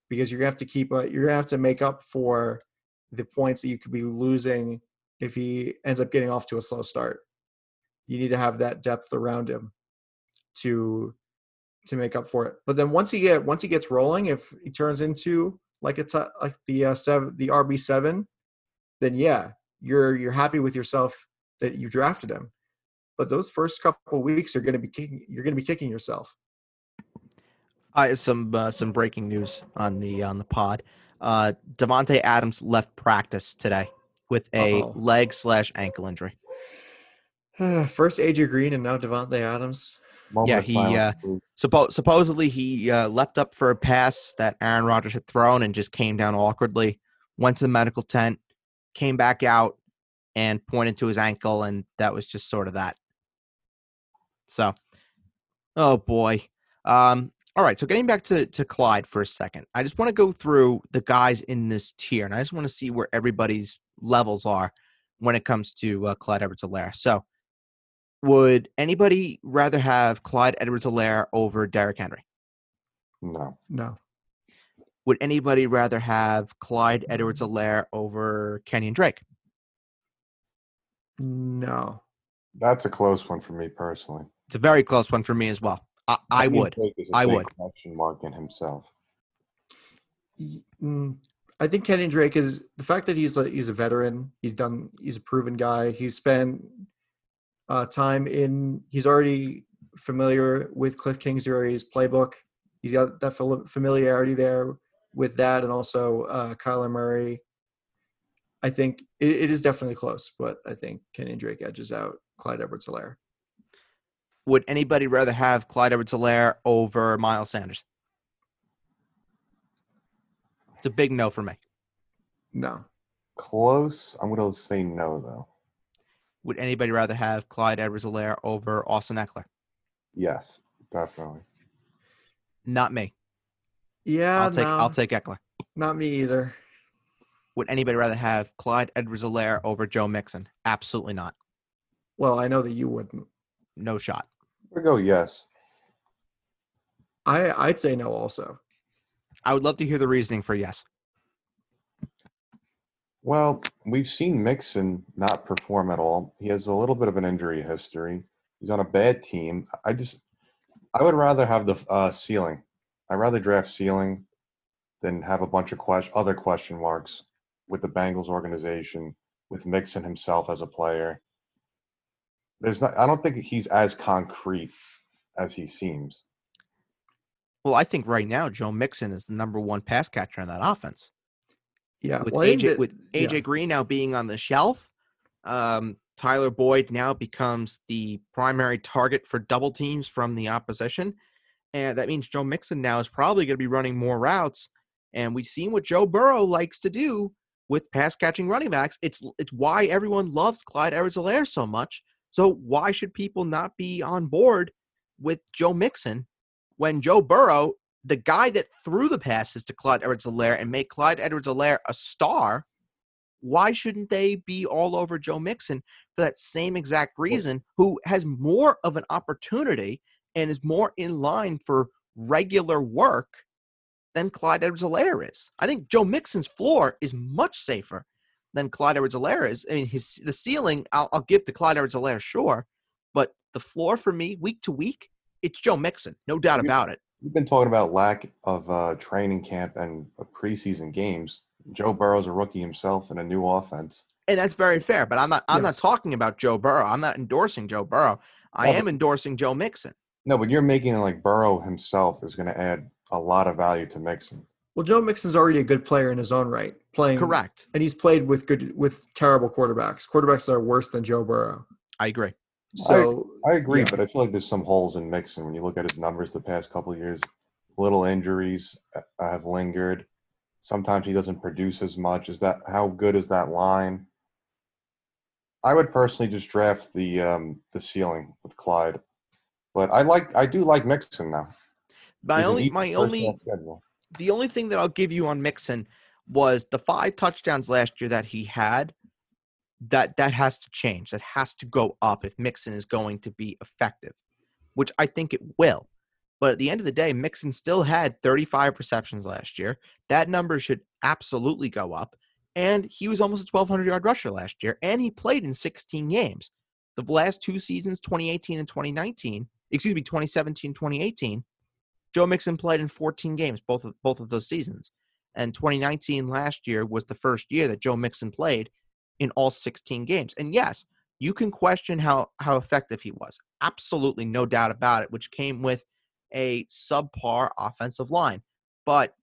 because you're gonna have to keep a, you're gonna have to make up for the points that you could be losing if he ends up getting off to a slow start. You need to have that depth around him to to make up for it. But then once he get once he gets rolling, if he turns into like t- like the uh, seven the RB seven, then yeah, you're you're happy with yourself that you drafted him. But those first couple weeks are going to be kicking, you're going to be kicking yourself. I have some uh, some breaking news on the on the pod. Uh, Davante Adams left practice today with a Uh-oh. leg slash ankle injury. First AJ Green and now Davante Adams. Moment Yeah, he, uh. Suppo- supposedly he uh, leapt up for a pass that Aaron Rodgers had thrown and just came down awkwardly. Went to the medical tent, came back out, and pointed to his ankle, and that was just sort of that. So, oh boy. Um, all right, so getting back to to Clyde for a second, I just want to go through the guys in this tier, and I just want to see where everybody's levels are when it comes to uh, Clyde Edwards-Helaire. So, would anybody rather have Clyde Edwards-Helaire over Derrick Henry? no. No. Would anybody rather have Clyde Edwards-Helaire over Kenyon Drake? No. That's a close one for me personally. It's a very close one for me as well. I, I would. Drake is a I would. Question mark in himself. Mm, I think Kenyon Drake is the fact that he's a he's a veteran. He's done. He's a proven guy. He's spent uh, time in. He's already familiar with Cliff Kingsbury's playbook. He's got that familiarity there with that, and also uh, Kyler Murray. I think it, it is definitely close, but I think Kenyon Drake edges out Clyde Edwards-Helaire. Would anybody rather have Clyde Edwards-Helaire over Miles Sanders? It's a big no for me. No. Close. I'm going to say no though. Would anybody rather have Clyde Edwards-Helaire over Austin Ekeler? Yes, definitely. Not me. Yeah, I'll take no, I'll take Ekeler. not me either. Would anybody rather have Clyde Edwards-Helaire over Joe Mixon? Absolutely not. Well, I know that you wouldn't. No shot. We go yes. I I'd say no also. I would love to hear the reasoning for yes. Well, we've seen Mixon not perform at all. He has a little bit of an injury history. He's on a bad team. I just, I would rather have the uh, ceiling. I'd rather draft ceiling than have a bunch of question, other question marks with the Bengals organization, with Mixon himself as a player. There's not. I don't think he's as concrete as he seems. Well, I think right now Joe Mixon is the number one pass catcher in that offense. Yeah, with well, AJ that- with AJ yeah. Green now being on the shelf, um, Tyler Boyd now becomes the primary target for double teams from the opposition, and that means Joe Mixon now is probably going to be running more routes. And we've seen what Joe Burrow likes to do with pass catching running backs. It's it's why everyone loves Clyde Edwards-Helaire so much. So why should people not be on board with Joe Mixon when Joe Burrow, the guy that threw the passes to Clyde Edwards-Helaire and made Clyde Edwards-Helaire a star, why shouldn't they be all over Joe Mixon for that same exact reason? Who has more of an opportunity and is more in line for regular work than Clyde Edwards-Helaire is. I think Joe Mixon's floor is much safer than Clyde Edwards-Helaire is. I mean, his the ceiling I'll, I'll give to Clyde Edwards-Helaire, sure, but the floor for me, week to week, it's Joe Mixon, no doubt about it. You've been talking about lack of uh, training camp and uh, preseason games. Joe Burrow's a rookie himself in a new offense. And that's very fair, but I'm not I'm Yes. not talking about Joe Burrow. I'm not endorsing Joe Burrow. I Oh, am endorsing Joe Mixon. No, but you're making it like Burrow himself is going to add a lot of value to Mixon. Well, Joe Mixon's already a good player in his own right, playing Correct. and he's played with good with terrible quarterbacks. Quarterbacks that are worse than Joe Burrow. I agree. So I agree, Yeah. but I feel like there's some holes in Mixon when you look at his numbers the past couple of years. Little injuries uh, have lingered. Sometimes he doesn't produce as much. Is that how good is that line? I would personally just draft the um, the ceiling with Clyde, but I like I do like Mixon now. My He's only my only schedule. The only thing that I'll give you on Mixon was the five touchdowns last year that he had. That that has to change. That has to go up if Mixon is going to be effective, which I think it will. But at the end of the day, Mixon still had 35 receptions last year. That number should absolutely go up. And he was almost a 1,200 yard rusher last year, and he played in 16 games. The last two seasons, 2018 and 2019, excuse me, 2017, 2018, Joe Mixon played in 14 games both of both of those seasons. And 2019 last year was the first year that Joe Mixon played in all 16 games. And yes, you can question how how effective he was. Absolutely no doubt about it, which came with a subpar offensive line. But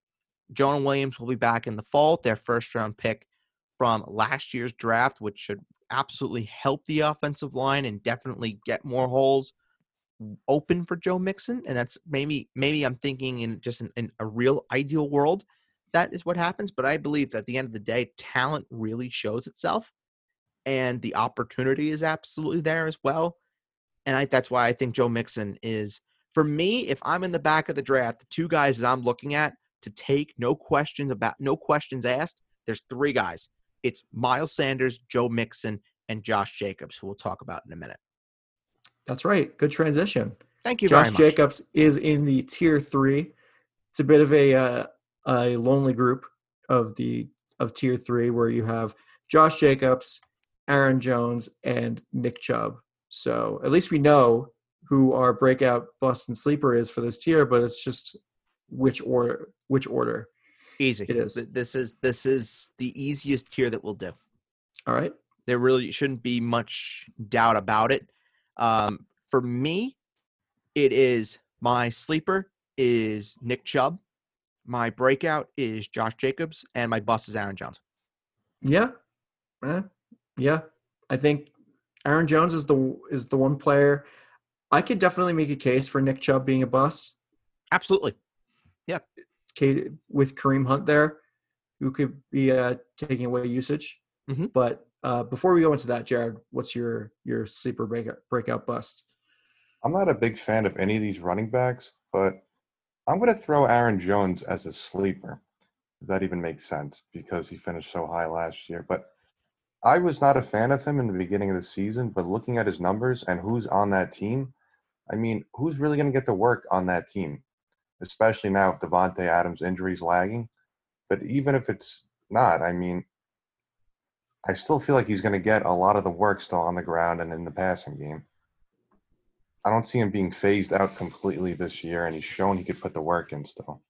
Jonah Williams will be back in the fall, their first round pick from last year's draft, which should absolutely help the offensive line and definitely get more holes open for Joe Mixon, and that's maybe maybe I'm thinking in just in, a real ideal world that is what happens. But I believe that at the end of the day, talent really shows itself, and the opportunity is absolutely there as well. And I, that's why I think Joe Mixon is for me. If I'm in the back of the draft, the two guys that I'm looking at to take, no questions about, no questions asked. There's three guys. It's Miles Sanders, Joe Mixon, and Josh Jacobs, who we'll talk about in a minute. That's right. Good transition. Thank you Josh very much. Jacobs is in the tier three. It's a bit of a uh, a lonely group of the of tier three where you have Josh Jacobs, Aaron Jones, and Nick Chubb. So at least we know who our breakout bust and sleeper is for this tier, but it's just which order which order. Easy. It is. This is this is the easiest tier that we'll do. All right. There really shouldn't be much doubt about it. Um, for me, it is my sleeper is Nick Chubb, my breakout is Josh Jacobs, and my bust is Aaron Jones. Yeah. Eh, yeah. I think Aaron Jones is the is the one player I could definitely make a case for Nick Chubb being a bust. Absolutely. Ka- with Kareem Hunt there, who could be uh, taking away usage. Mhm. But uh, before we go into that, Jared, what's your your sleeper breakout breakout bust? I'm not a big fan of any of these running backs, but I'm going to throw Aaron Jones as a sleeper. That even makes sense because he finished so high last year. But I was not a fan of him in the beginning of the season, but looking at his numbers and who's on that team, I mean, who's really going to get to work on that team? Especially now if Davante Adams' injury is lagging. But even if it's not, I mean, I still feel like he's going to get a lot of the work still on the ground and in the passing game. I don't see him being phased out completely this year, and he's shown he could put the work in still.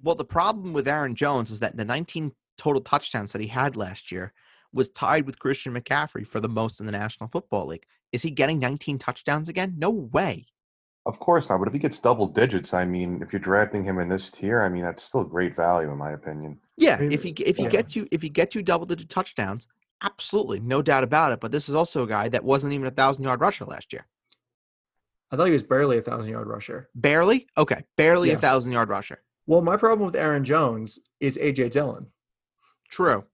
Well, the problem with Aaron Jones is that the 19 total touchdowns that he had last year was tied with Christian McCaffrey for the most in the National Football League. Is he getting 19 touchdowns again? No way. Of course not. But if he gets double digits, I mean, if you're drafting him in this tier, I mean, that's still great value in my opinion. Yeah, Maybe- if he if he yeah. gets you if he gets you double digit touchdowns, absolutely, no doubt about it. But this is also a guy that wasn't even a thousand yard rusher last year. I thought he was barely a thousand yard rusher. Barely, okay, barely a thousand yard rusher. Well, my problem with Aaron Jones is AJ Dillon. True.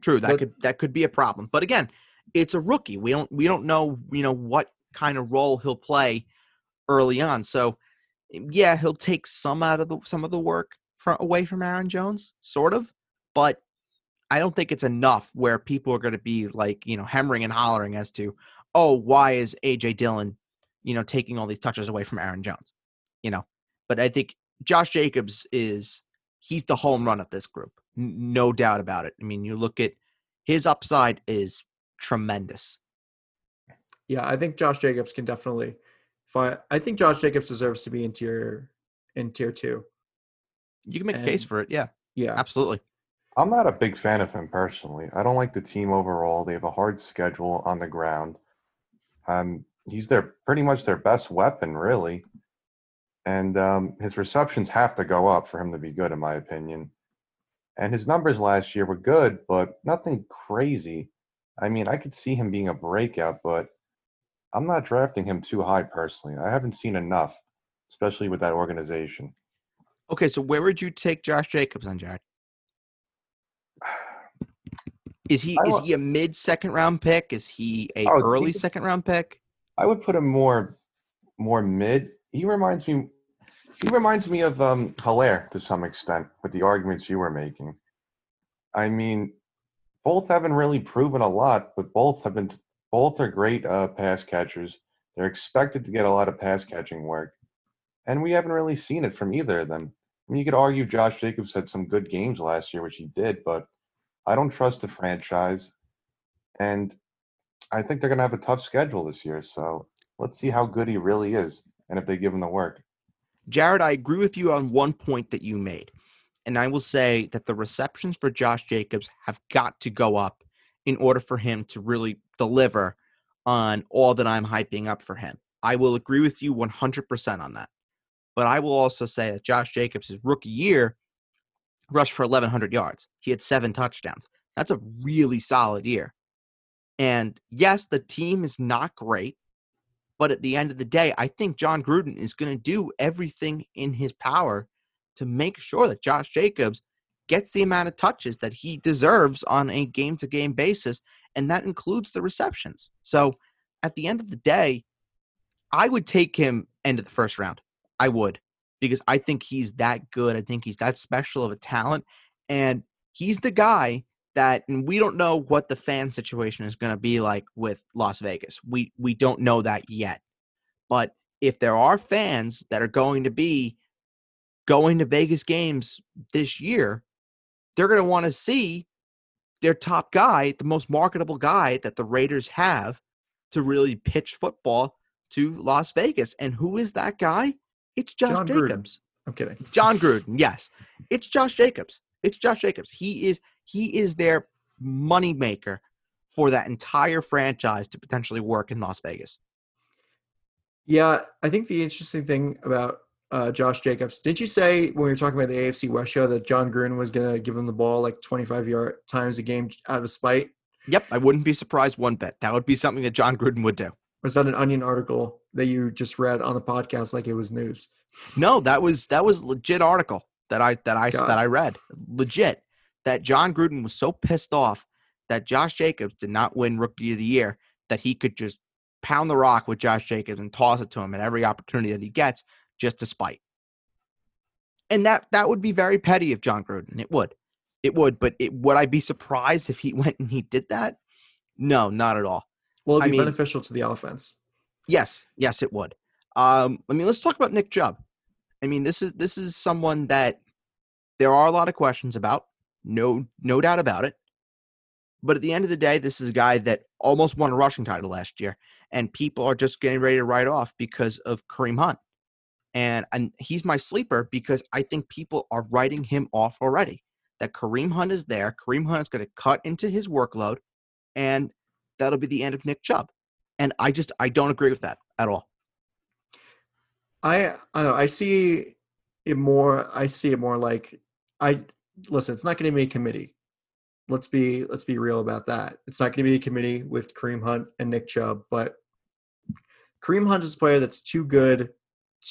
True. That But- could that could be a problem. But again, it's a rookie. We don't we don't know, you know, what kind of role he'll play early on. So um, yeah, he'll take some out of the some of the work away from Aaron Jones, sort of. But I don't think it's enough where people are going to be like, you know, hammering and hollering as to, oh, why is AJ Dillon, you know, taking all these touches away from Aaron Jones? You know. But I think Josh Jacobs is he's the home run of this group. No doubt about it. I mean, you look at his upside is tremendous. Yeah, I think Josh Jacobs can definitely find. I think Josh Jacobs deserves to be in tier in tier two. You can make a case for it. Yeah, Yeah, absolutely. I'm not a big fan of him personally. I don't like the team overall. They have a hard schedule on the ground. Um, he's their pretty much their best weapon, really. And um, his receptions have to go up for him to be good, in my opinion. And his numbers last year were good, but nothing crazy. I mean, I could see him being a breakout, but I'm not drafting him too high personally. I haven't seen enough, especially with that organization. Okay, so where would you take Josh Jacobs on, Jared? Is he is he a mid second round pick? Is he a Oh, early he- second round pick? I would put him more more mid. He reminds me he reminds me of um Helaire to some extent with the arguments you were making. I mean, both haven't really proven a lot, but both have been both are great uh, pass catchers. They're expected to get a lot of pass catching work. And we haven't really seen it from either of them. I mean, you could argue Josh Jacobs had some good games last year, which he did, but I don't trust the franchise. And I think they're going to have a tough schedule this year. So let's see how good he really is and if they give him the work. Jared, I agree with you on one point that you made. And I will say that the receptions for Josh Jacobs have got to go up in order for him to really deliver on all that I'm hyping up for him. I will agree with you 100% on that. But I will also say that Josh Jacobs' rookie year rushed for 1,100 yards. He had seven touchdowns. That's a really solid year. And yes, the team is not great. But at the end of the day, I think Jon Gruden is going to do everything in his power to make sure that Josh Jacobs gets the amount of touches that he deserves on a game to game basis. And that includes the receptions. So at the end of the day, I would take him end of the first round. I would, because I think he's that good. I think he's that special of a talent. And he's the guy that and we don't know what the fan situation is going to be like with Las Vegas. We we don't know that yet. But if there are fans that are going to be going to Vegas games this year, they're going to want to see their top guy, the most marketable guy that the Raiders have to really pitch football to Las Vegas. And who is that guy? It's Josh Jon Gruden. Jacobs. I'm kidding. Jon Gruden, yes. It's Josh Jacobs. It's Josh Jacobs. He is he is their moneymaker for that entire franchise to potentially work in Las Vegas. Yeah, I think the interesting thing about uh, Josh Jacobs, didn't you say when we were talking about the AFC West show that Jon Gruden was going to give him the ball like 25 yard times a game out of spite? Yep, I wouldn't be surprised one bit. That would be something that Jon Gruden would do. Was that an Onion article that you just read on the podcast like it was news? No, that was that was legit article that I that I God. that I read. Legit. That Jon Gruden was so pissed off that Josh Jacobs did not win rookie of the year that he could just pound the rock with Josh Jacobs and toss it to him at every opportunity that he gets just to spite. And that that would be very petty of Jon Gruden. It would. It would, but it, would I be surprised if he went and he did that? No, not at all. Well, it'd be mean- beneficial to the offense. Yes, yes, it would. Um, I mean, let's talk about Nick Chubb. I mean, this is this is someone that there are a lot of questions about. No, no doubt about it. But at the end of the day, this is a guy that almost won a rushing title last year, and people are just getting ready to write off because of Kareem Hunt. And and he's my sleeper because I think people are writing him off already. That Kareem Hunt is there. Kareem Hunt is going to cut into his workload, and that'll be the end of Nick Chubb. And I just I don't agree with that at all. I I know. I see it more. I see it more like I listen. It's not going to be a committee. Let's be let's be real about that. It's not going to be a committee with Kareem Hunt and Nick Chubb, but Kareem Hunt is a player that's too good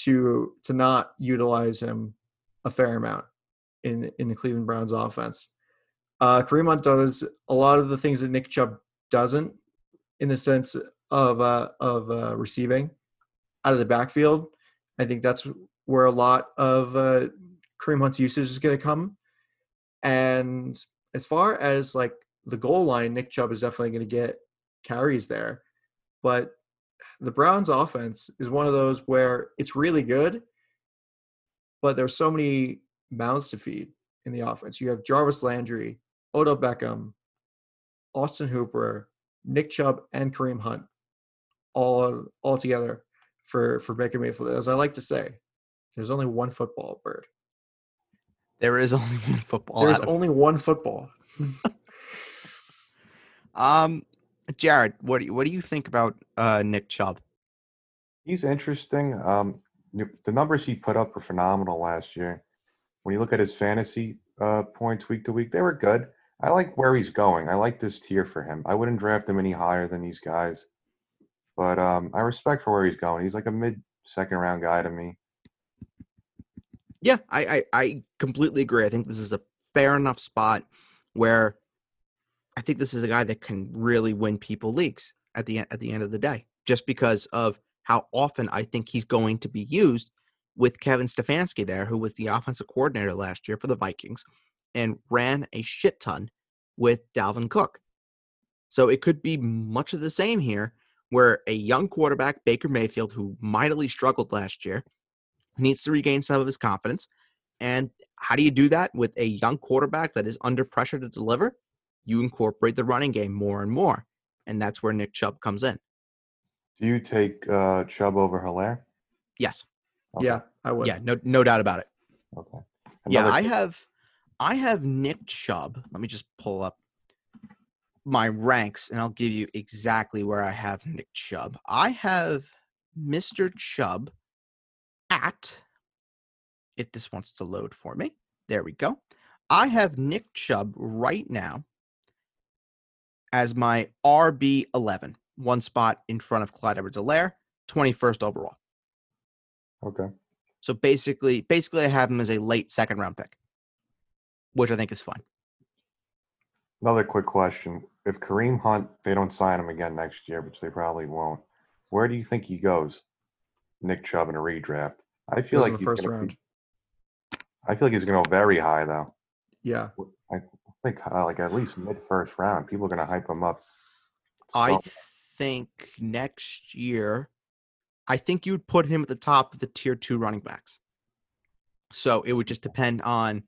to to not utilize him a fair amount in in the Cleveland Browns offense. Uh, Kareem Hunt does a lot of the things that Nick Chubb doesn't, in the sense of uh, of uh, receiving out of the backfield. I think that's where a lot of uh, Kareem Hunt's usage is going to come. And as far as like the goal line, Nick Chubb is definitely going to get carries there. But the Browns offense is one of those where it's really good, but there's so many mouths to feed in the offense. You have Jarvis Landry, Odell Beckham, Austin Hooper, Nick Chubb, and Kareem Hunt all all together for for Baker Mayfield. As I like to say, there's only one football bird. There is only one football. There's only one football. um, Jared, what do you, what do you think about uh, Nick Chubb? He's interesting. Um, the numbers he put up were phenomenal last year. When you look at his fantasy uh, points week to week, they were good. I like where he's going. I like this tier for him. I wouldn't draft him any higher than these guys, but um, I respect for where he's going. He's like a mid second round guy to me. Yeah, I, I I completely agree. I think this is a fair enough spot where I think this is a guy that can really win people leagues at the at the end of the day, just because of how often I think he's going to be used with Kevin Stefanski there, who was the offensive coordinator last year for the Vikings and ran a shit ton with Dalvin Cook. So it could be much of the same here, where a young quarterback, Baker Mayfield, who mightily struggled last year, needs to regain some of his confidence. And how do you do that with a young quarterback that is under pressure to deliver? You incorporate the running game more and more. And that's where Nick Chubb comes in. Do you take uh, Chubb over Helaire? Yes. Okay. Yeah, I would. Yeah, no no doubt about it. Okay. yeah, I have I have Nick Chubb. Let me just pull up my ranks and I'll give you exactly where I have Nick Chubb. I have Mr. Chubb at if this wants to load for me. There we go. I have Nick Chubb right now as my RB11, one spot in front of Clyde Edwards-Helaire, 21st overall. Okay. So basically, basically, I have him as a late second round pick, which I think is fine. Another quick question: If Kareem Hunt, they don't sign him again next year, which they probably won't, where do you think he goes? Nick Chubb in a redraft. I feel Goes like the first gonna round. I feel like he's going to go very high though. Yeah. I think uh, like at least mid first round. People are going to hype him up. I think next year, I think you'd put him at the top of the tier two running backs. So it would just depend on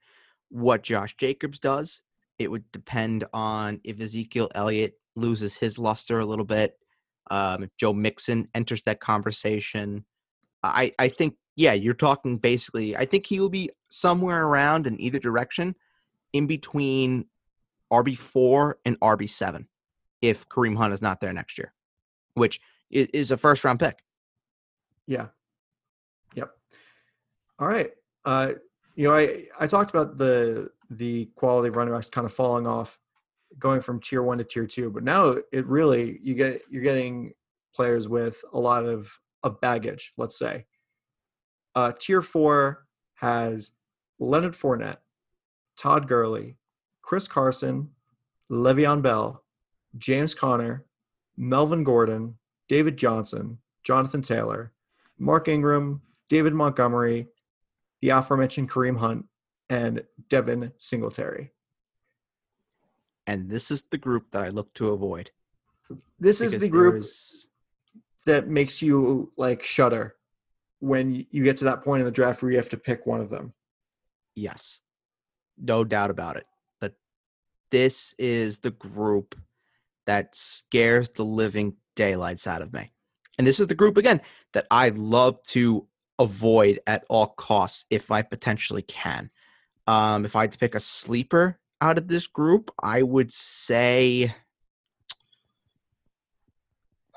what Josh Jacobs does. It would depend on if Ezekiel Elliott loses his luster a little bit. Um, if Joe Mixon enters that conversation, I, I think, yeah, you're talking basically, I think he will be somewhere around in either direction in between RB4 and RB7 if Kareem Hunt is not there next year, which is a first round pick. Yeah. Yep. All right. Uh, you know, I I talked about the the quality of running backs kind of falling off, going from tier one to tier two, but now it really you get you're getting players with a lot of of baggage. Let's say. Uh, tier four has Leonard Fournette, Todd Gurley, Chris Carson, Le'Veon Bell, James Conner, Melvin Gordon, David Johnson, Jonathan Taylor, Mark Ingram, David Montgomery, the aforementioned Kareem Hunt, and Devin Singletary. And this is the group that I look to avoid. This is the group is- that makes you like shudder when you get to that point in the draft where you have to pick one of them. yes, no doubt about it. That this is the group that scares the living daylights out of me. And this is the group, again, that I love to avoid at all costs if I potentially can. Um, if I had to pick a sleeper out of this group, I would say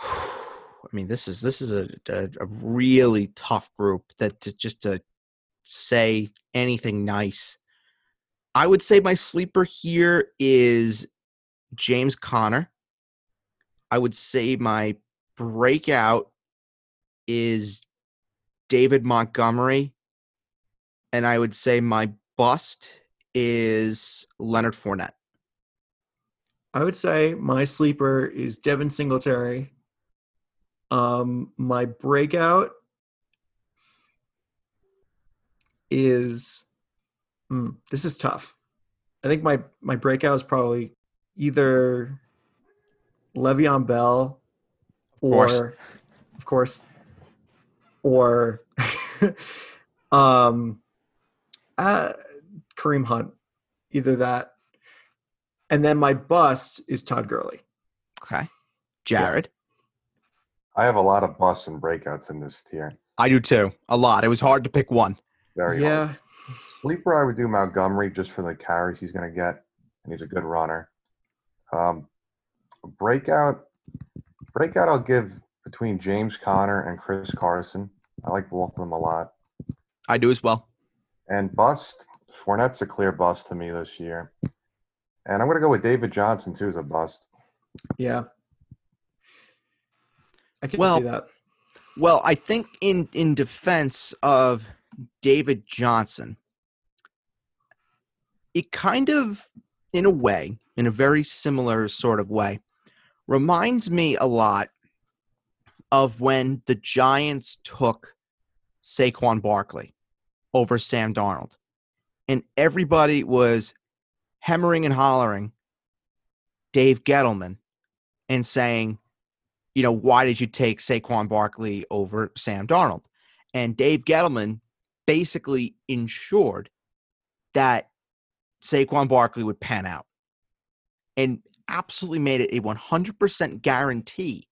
I mean, this is this is a a, a really tough group that to just to say anything nice. I would say my sleeper here is James Conner. I would say my breakout is David Montgomery. And I would say my bust is Leonard Fournette. I would say my sleeper is Devin Singletary. Um, my breakout is hmm, this is tough. I think my my breakout is probably either Le'Veon Bell or course. of course or um uh Kareem Hunt. Either that. And then my bust is Todd Gurley. Okay. Jared. I have a lot of busts and breakouts in this tier. I do too. A lot. It was hard to pick one. Very yeah. hard. Sleeper, I would do Montgomery just for the carries he's going to get, and he's a good runner. Um, breakout, breakout, I'll give between James Conner and Chris Carson. I like both of them a lot. I do as well. And bust, Fournette's a clear bust to me this year. And I'm going to go with David Johnson too as a bust. Yeah. I can Well, see that. Well, I think in in defense of David Johnson, it kind of, in a way, in a very similar sort of way, reminds me a lot of when the Giants took Saquon Barkley over Sam Darnold, and everybody was hammering and hollering Dave Gettleman and saying, you know, why did you take Saquon Barkley over Sam Darnold? And Dave Gettleman basically ensured that Saquon Barkley would pan out and absolutely made it a 100% guarantee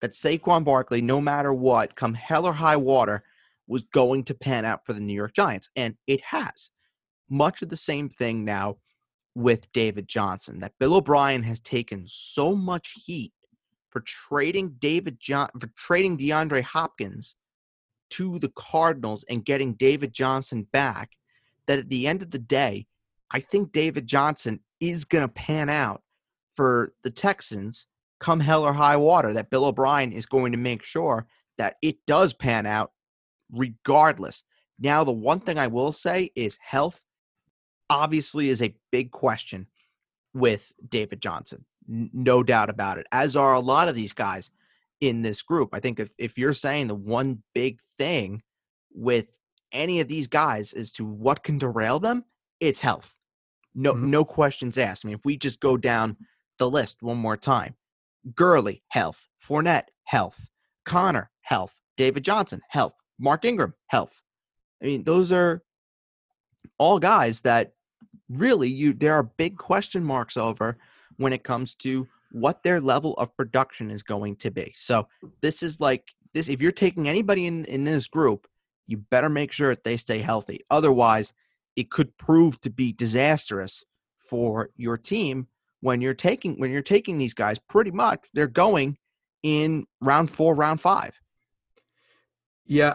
that Saquon Barkley, no matter what, come hell or high water, was going to pan out for the New York Giants. And it has. Much of the same thing now with David Johnson, that Bill O'Brien has taken so much heat for trading David John for trading DeAndre Hopkins to the Cardinals and getting David Johnson back that at the end of the day, I think David Johnson is going to pan out for the Texans come hell or high water that Bill O'Brien is going to make sure that it does pan out regardless. Now the one thing I will say is health obviously is a big question with David Johnson no doubt about it, as are a lot of these guys in this group. I think if, if you're saying the one big thing with any of these guys as to what can derail them, it's health. No, Mhm. no questions asked. I mean, if we just go down the list one more time Gurley, health. Fournette, health. Conner, health. David Johnson, health. Mark Ingram, health. I mean, those are all guys that really you there are big question marks over when it comes to what their level of production is going to be. So this is like this if you're taking anybody in in this group, you better make sure that they stay healthy. Otherwise, it could prove to be disastrous for your team when you're taking when you're taking these guys pretty much they're going in round 4, round 5. Yeah,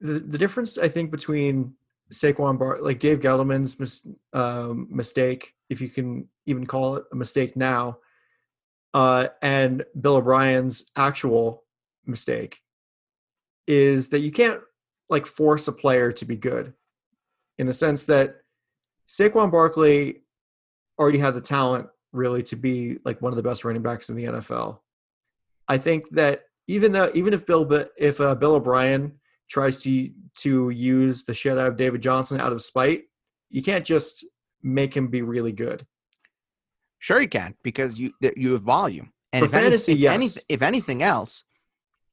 the the difference I think between Saquon Bar, like Dave Gettleman's mis- um, mistake, if you can even call it a mistake now, uh, and Bill O'Brien's actual mistake, is that you can't like force a player to be good, in the sense that Saquon Barkley already had the talent really to be like one of the best running backs in the NFL. I think that even though even if Bill if uh, Bill O'Brien tries to to use the shit out of David Johnson out of spite, you can't just make him be really good. Sure you can because you you have volume. And For if, any- fantasy, if, yes. anyth- if anything else,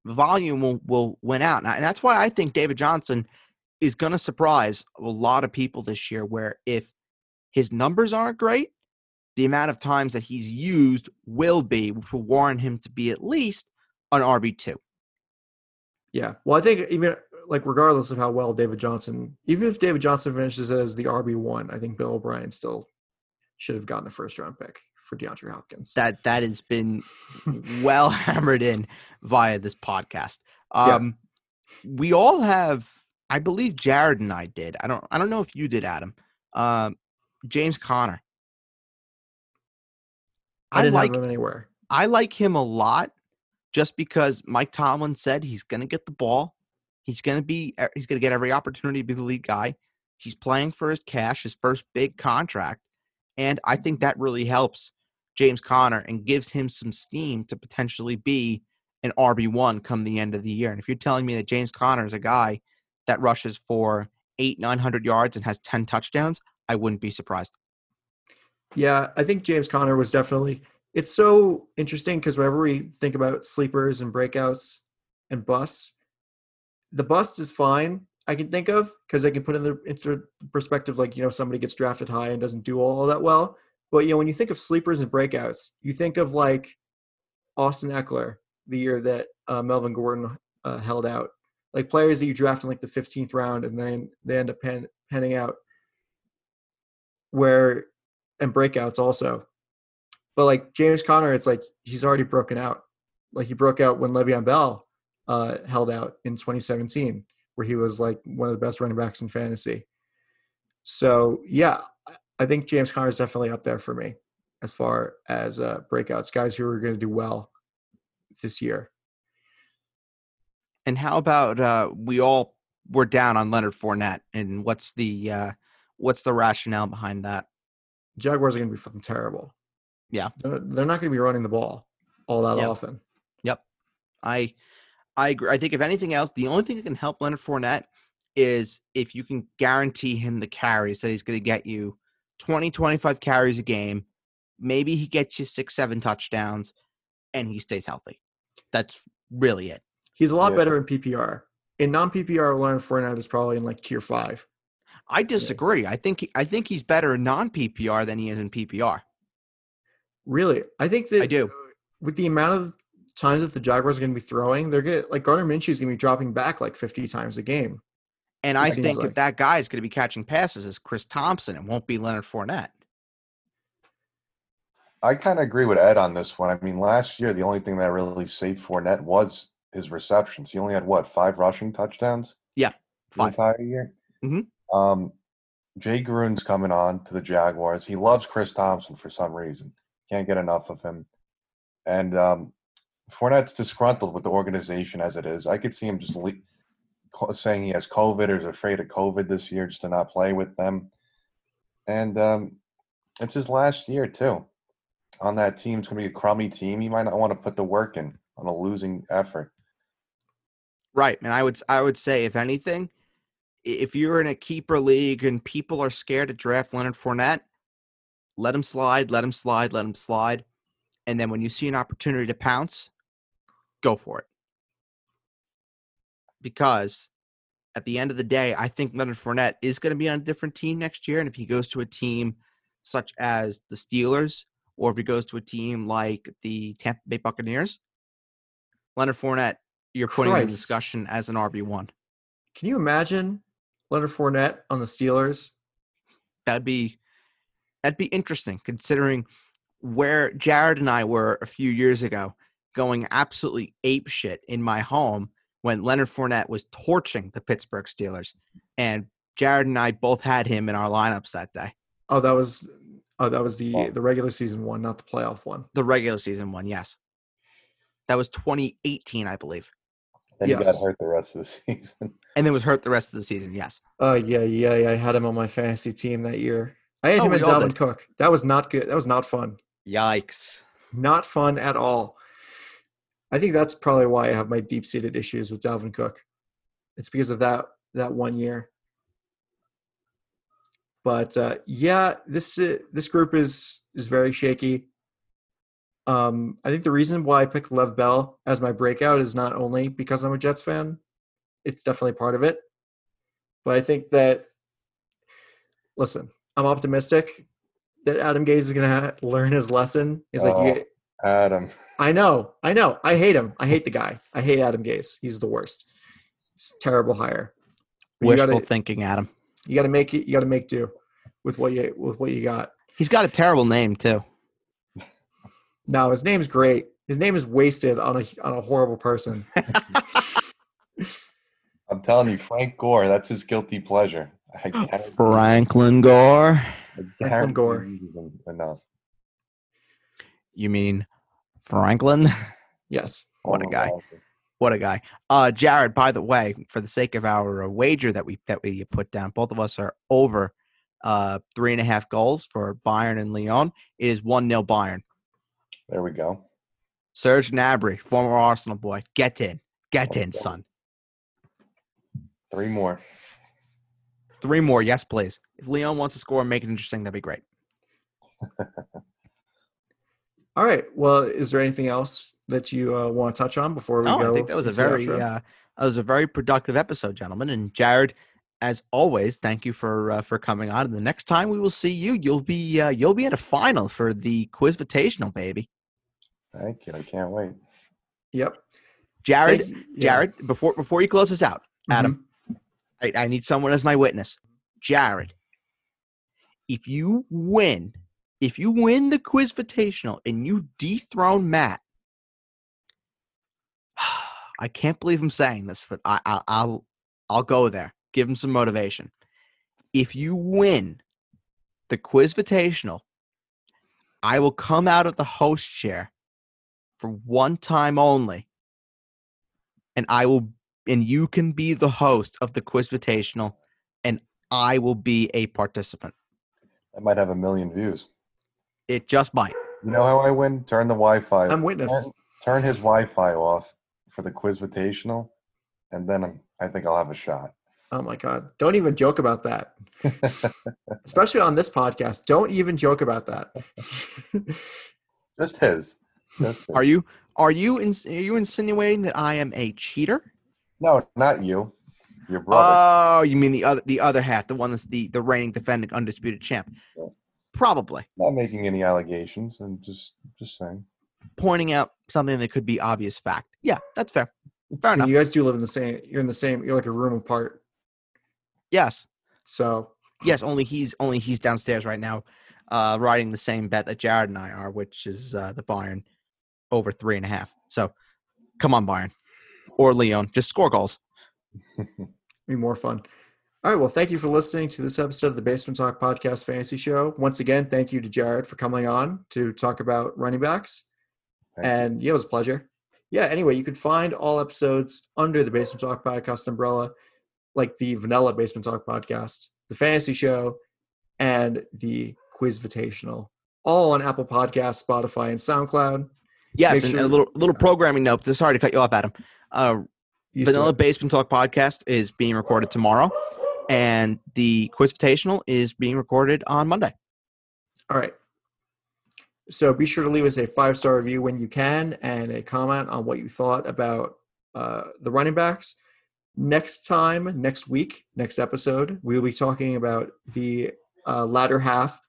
volume will, will win out. And that's why I think David Johnson is going to surprise a lot of people this year where if his numbers aren't great, the amount of times that he's used will be, which will warrant him to be at least an RB2. Yeah. Well, I think even like regardless of how well David Johnson, even if David Johnson finishes as the RB one, I think Bill O'Brien still should have gotten a first round pick for DeAndre Hopkins. That That has been well hammered in via this podcast. Yeah. Um, we all have, I believe Jared and I did. I don't, I don't know if you did, Adam. Um, James Conner. I I, didn't like him anywhere. I like him a lot just because Mike Tomlin said he's going to get the ball. He's going to be e, he's going to get every opportunity to be the lead guy. He's playing for his cash, his first big contract, and I think that really helps James Conner and gives him some steam to potentially be an RB1 come the end of the year. And if you're telling me that James Conner is a guy that rushes for 8 900 yards and has 10 touchdowns, I wouldn't be surprised. Yeah, I think James Conner was definitely. It's so interesting because whenever we think about sleepers and breakouts and busts, the bust is fine. I can think of because I can put in the into perspective like you know somebody gets drafted high and doesn't do all that well. But you know when you think of sleepers and breakouts, you think of like Austin Ekeler the year that uh, Melvin Gordon uh, held out, like players that you draft in like the 15th round and then they end up pan, panning out. Where and breakouts also. But like James Conner, it's like he's already broken out. Like he broke out when Le'Veon Bell uh, held out in 2017, where he was like one of the best running backs in fantasy. So yeah, I think James Conner is definitely up there for me as far as uh, breakouts, guys who are going to do well this year. And how about uh, we all were down on Leonard Fournette, and what's the uh, what's the rationale behind that? Jaguars are going to be fucking terrible. Yeah. they're, they're not going to be running the ball all that Yep. often. Yep, I I agree. I think if anything else, the only thing that can help Leonard Fournette is if you can guarantee him the carries that he's going to get you 20, 25 carries a game. Maybe he gets you six, seven touchdowns and he stays healthy. That's really it. He's a lot Yeah. better in PPR. In non PPR, Leonard Fournette is probably in like tier five. I disagree. I think he- I think he's better in non PPR than he is in PPR. Really, I think that I do. Uh, with the amount of times that the Jaguars are going to be throwing, they're going like Gardner Minshew is going to be dropping back like 50 times a game. And I It seems think like- if that guy is going to be catching passes is Chris Thompson, it won't be Leonard Fournette. I kind of agree with Ed on this one. I mean, last year the only thing that really saved Fournette was his receptions. He only had what five rushing touchdowns Yeah, Five. entire year. Mhm. Um, Jay Gruden's coming on to the Jaguars. He loves Chris Thompson for some reason. Can't get enough of him. And um, Fournette's disgruntled with the organization as it is. I could see him just le- saying he has COVID or is afraid of COVID this year just to not play with them. And um, it's his last year too. On that team, it's going to be a crummy team. He might not want to put the work in on a losing effort. Right. And I would I would say if anything, if you're in a keeper league and people are scared to draft Leonard Fournette, let him slide, let him slide, let him slide. And then when you see an opportunity to pounce, go for it. Because at the end of the day, I think Leonard Fournette is going to be on a different team next year. And if he goes to a team such as the Steelers, or if he goes to a team like the Tampa Bay Buccaneers, Leonard Fournette, you're putting him in discussion as an RB1. Can you imagine Leonard Fournette on the Steelers? That'd be that'd be interesting considering where Jared and I were a few years ago, going absolutely ape shit in my home when Leonard Fournette was torching the Pittsburgh Steelers, and Jared and I both had him in our lineups that day, Oh, that was oh that was the Oh. the regular season one, not the playoff one. the regular season one. Yes, that was 2018, I believe, Then he got hurt the rest of the season. and then was hurt the rest of the season. Yes, Oh yeah, yeah, yeah. I had him on my fantasy team that year. I had Oh, him we and Dalvin did. Cook. That was not good. That was not fun. yikes. Not fun at all. I think that's probably why I have my deep seated issues with Dalvin Cook. It's because of that that one year. But uh, yeah, this uh, this group is is very shaky. Um, I think the reason why I picked Le'Veon Bell as my breakout is not only because I'm a Jets fan. It's definitely part of it. But I think that listen, I'm optimistic that Adam Gase is going to learn his lesson. Is like you Oh. get, Adam, I know, I know. I hate him. I hate the guy. I hate Adam Gase. He's the worst. He's a terrible hire. But You Wishful gotta, thinking, Adam. you gotta make it. You gotta make do with what you with what you got. He's got a terrible name too. No, his name's great. His name is wasted on a on a horrible person. I'm telling you, Frank Gore, that's his guilty pleasure. I Franklin Gore. I guarantee Gore. enough. You mean Franklin? Yes. What a Oh, guy. What a guy. Uh, Jared, by the way, for the sake of our uh, wager that we that we put down, both of us are over uh, three and a half goals for Bayern and Lyon. It is 1 0 Bayern. There we go. Serge Gnabry, former Arsenal boy, get in. Get in, son. Three more. Three more, yes, please. If Lyon wants to score and make it interesting, that'd be great. All right. Well, is there anything else that you uh, want to touch on before we No, go? I think that was a very uh, that was a very productive episode, gentlemen. And Jared, as always, thank you for uh, for coming on. And the next time we will see you, you'll be uh, you'll be in a final for the Quizvitational, baby. Thank you. I can't wait. Yep. Jared, Thank you. Yeah. Jared, before before you close this out, Adam, Mhm. I, I need someone as my witness. Jared, if you win, if you win the quiz Quizvitational and you dethrone Matt, I can't believe I'm saying this, but I, I, I'll I'll go there. Give him some motivation. If you win the quiz Quizvitational, I will come out of the host chair for one time only, and I will and you can be the host of the quiz Quizvitational, and I will be a participant. That might have a million views. It just might. You know how I win? Turn the Wi-Fi. I'm witness. Turn, turn his Wi-Fi off for the quiz Quizvitational, and then I'm, I think I'll have a shot. Oh my god! Don't even joke about that. Especially on this podcast. Don't even joke about that. Just his. Just his. Are you are you ins- are you insinuating that I am a cheater? No, not you. Your brother. Oh, you mean the other the other half, the one that's the the reigning defending undisputed champ? Yeah. Probably not making any allegations, and just just saying. pointing out something that could be obvious fact. Yeah, that's fair. Fair enough. you guys do live in the same. You're in the same. You're like a room apart. Yes, So yes. Only he's only he's downstairs right now, uh, riding the same bet that Jared and I are, which is uh, the Bayern over three and a half. So, come on, Bayern or Lyon, just score goals. be more fun. All right. Well, thank you for listening to this episode of the Basement Talk Podcast Fantasy Show. Once again, thank you to Jared for coming on to talk about running backs. Thank you. And yeah, it was a pleasure. Yeah, anyway, you can find all episodes under the Basement Talk Podcast umbrella, like the Vanilla Basement Talk Podcast, the Fantasy Show, and the Quiz Quizvitational, all on Apple Podcasts, Spotify, and SoundCloud. Yes, and, sure- and a little little programming note. Sorry to cut you off, Adam. Uh, Vanilla still- Basement Talk podcast is being recorded tomorrow, and the Quiz Quizvitational is being recorded on Monday. All right. So be sure to leave us a five star review when you can and a comment on what you thought about uh, the running backs. Next time, next week, next episode, we will be talking about the uh, latter half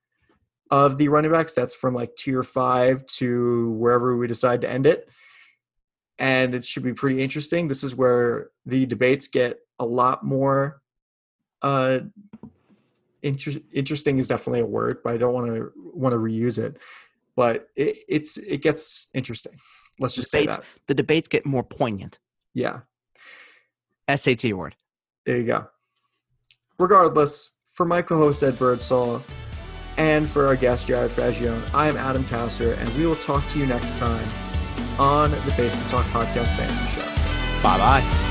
of the running backs. That's from like tier five to wherever we decide to end it. And it should be pretty interesting. This is where the debates get a lot more uh, inter- interesting is definitely a word, but I don't want to want to reuse it. But it, it's it gets interesting. Let's just say that. The debates get more poignant. Yeah, SAT word. there you go. Regardless, for my co-host Ed Birdsall, and for our guest Jared Fagione, I am Adam Castor, and we will talk to you next time on the Basement Talk Podcast Fantasy Show. Bye bye.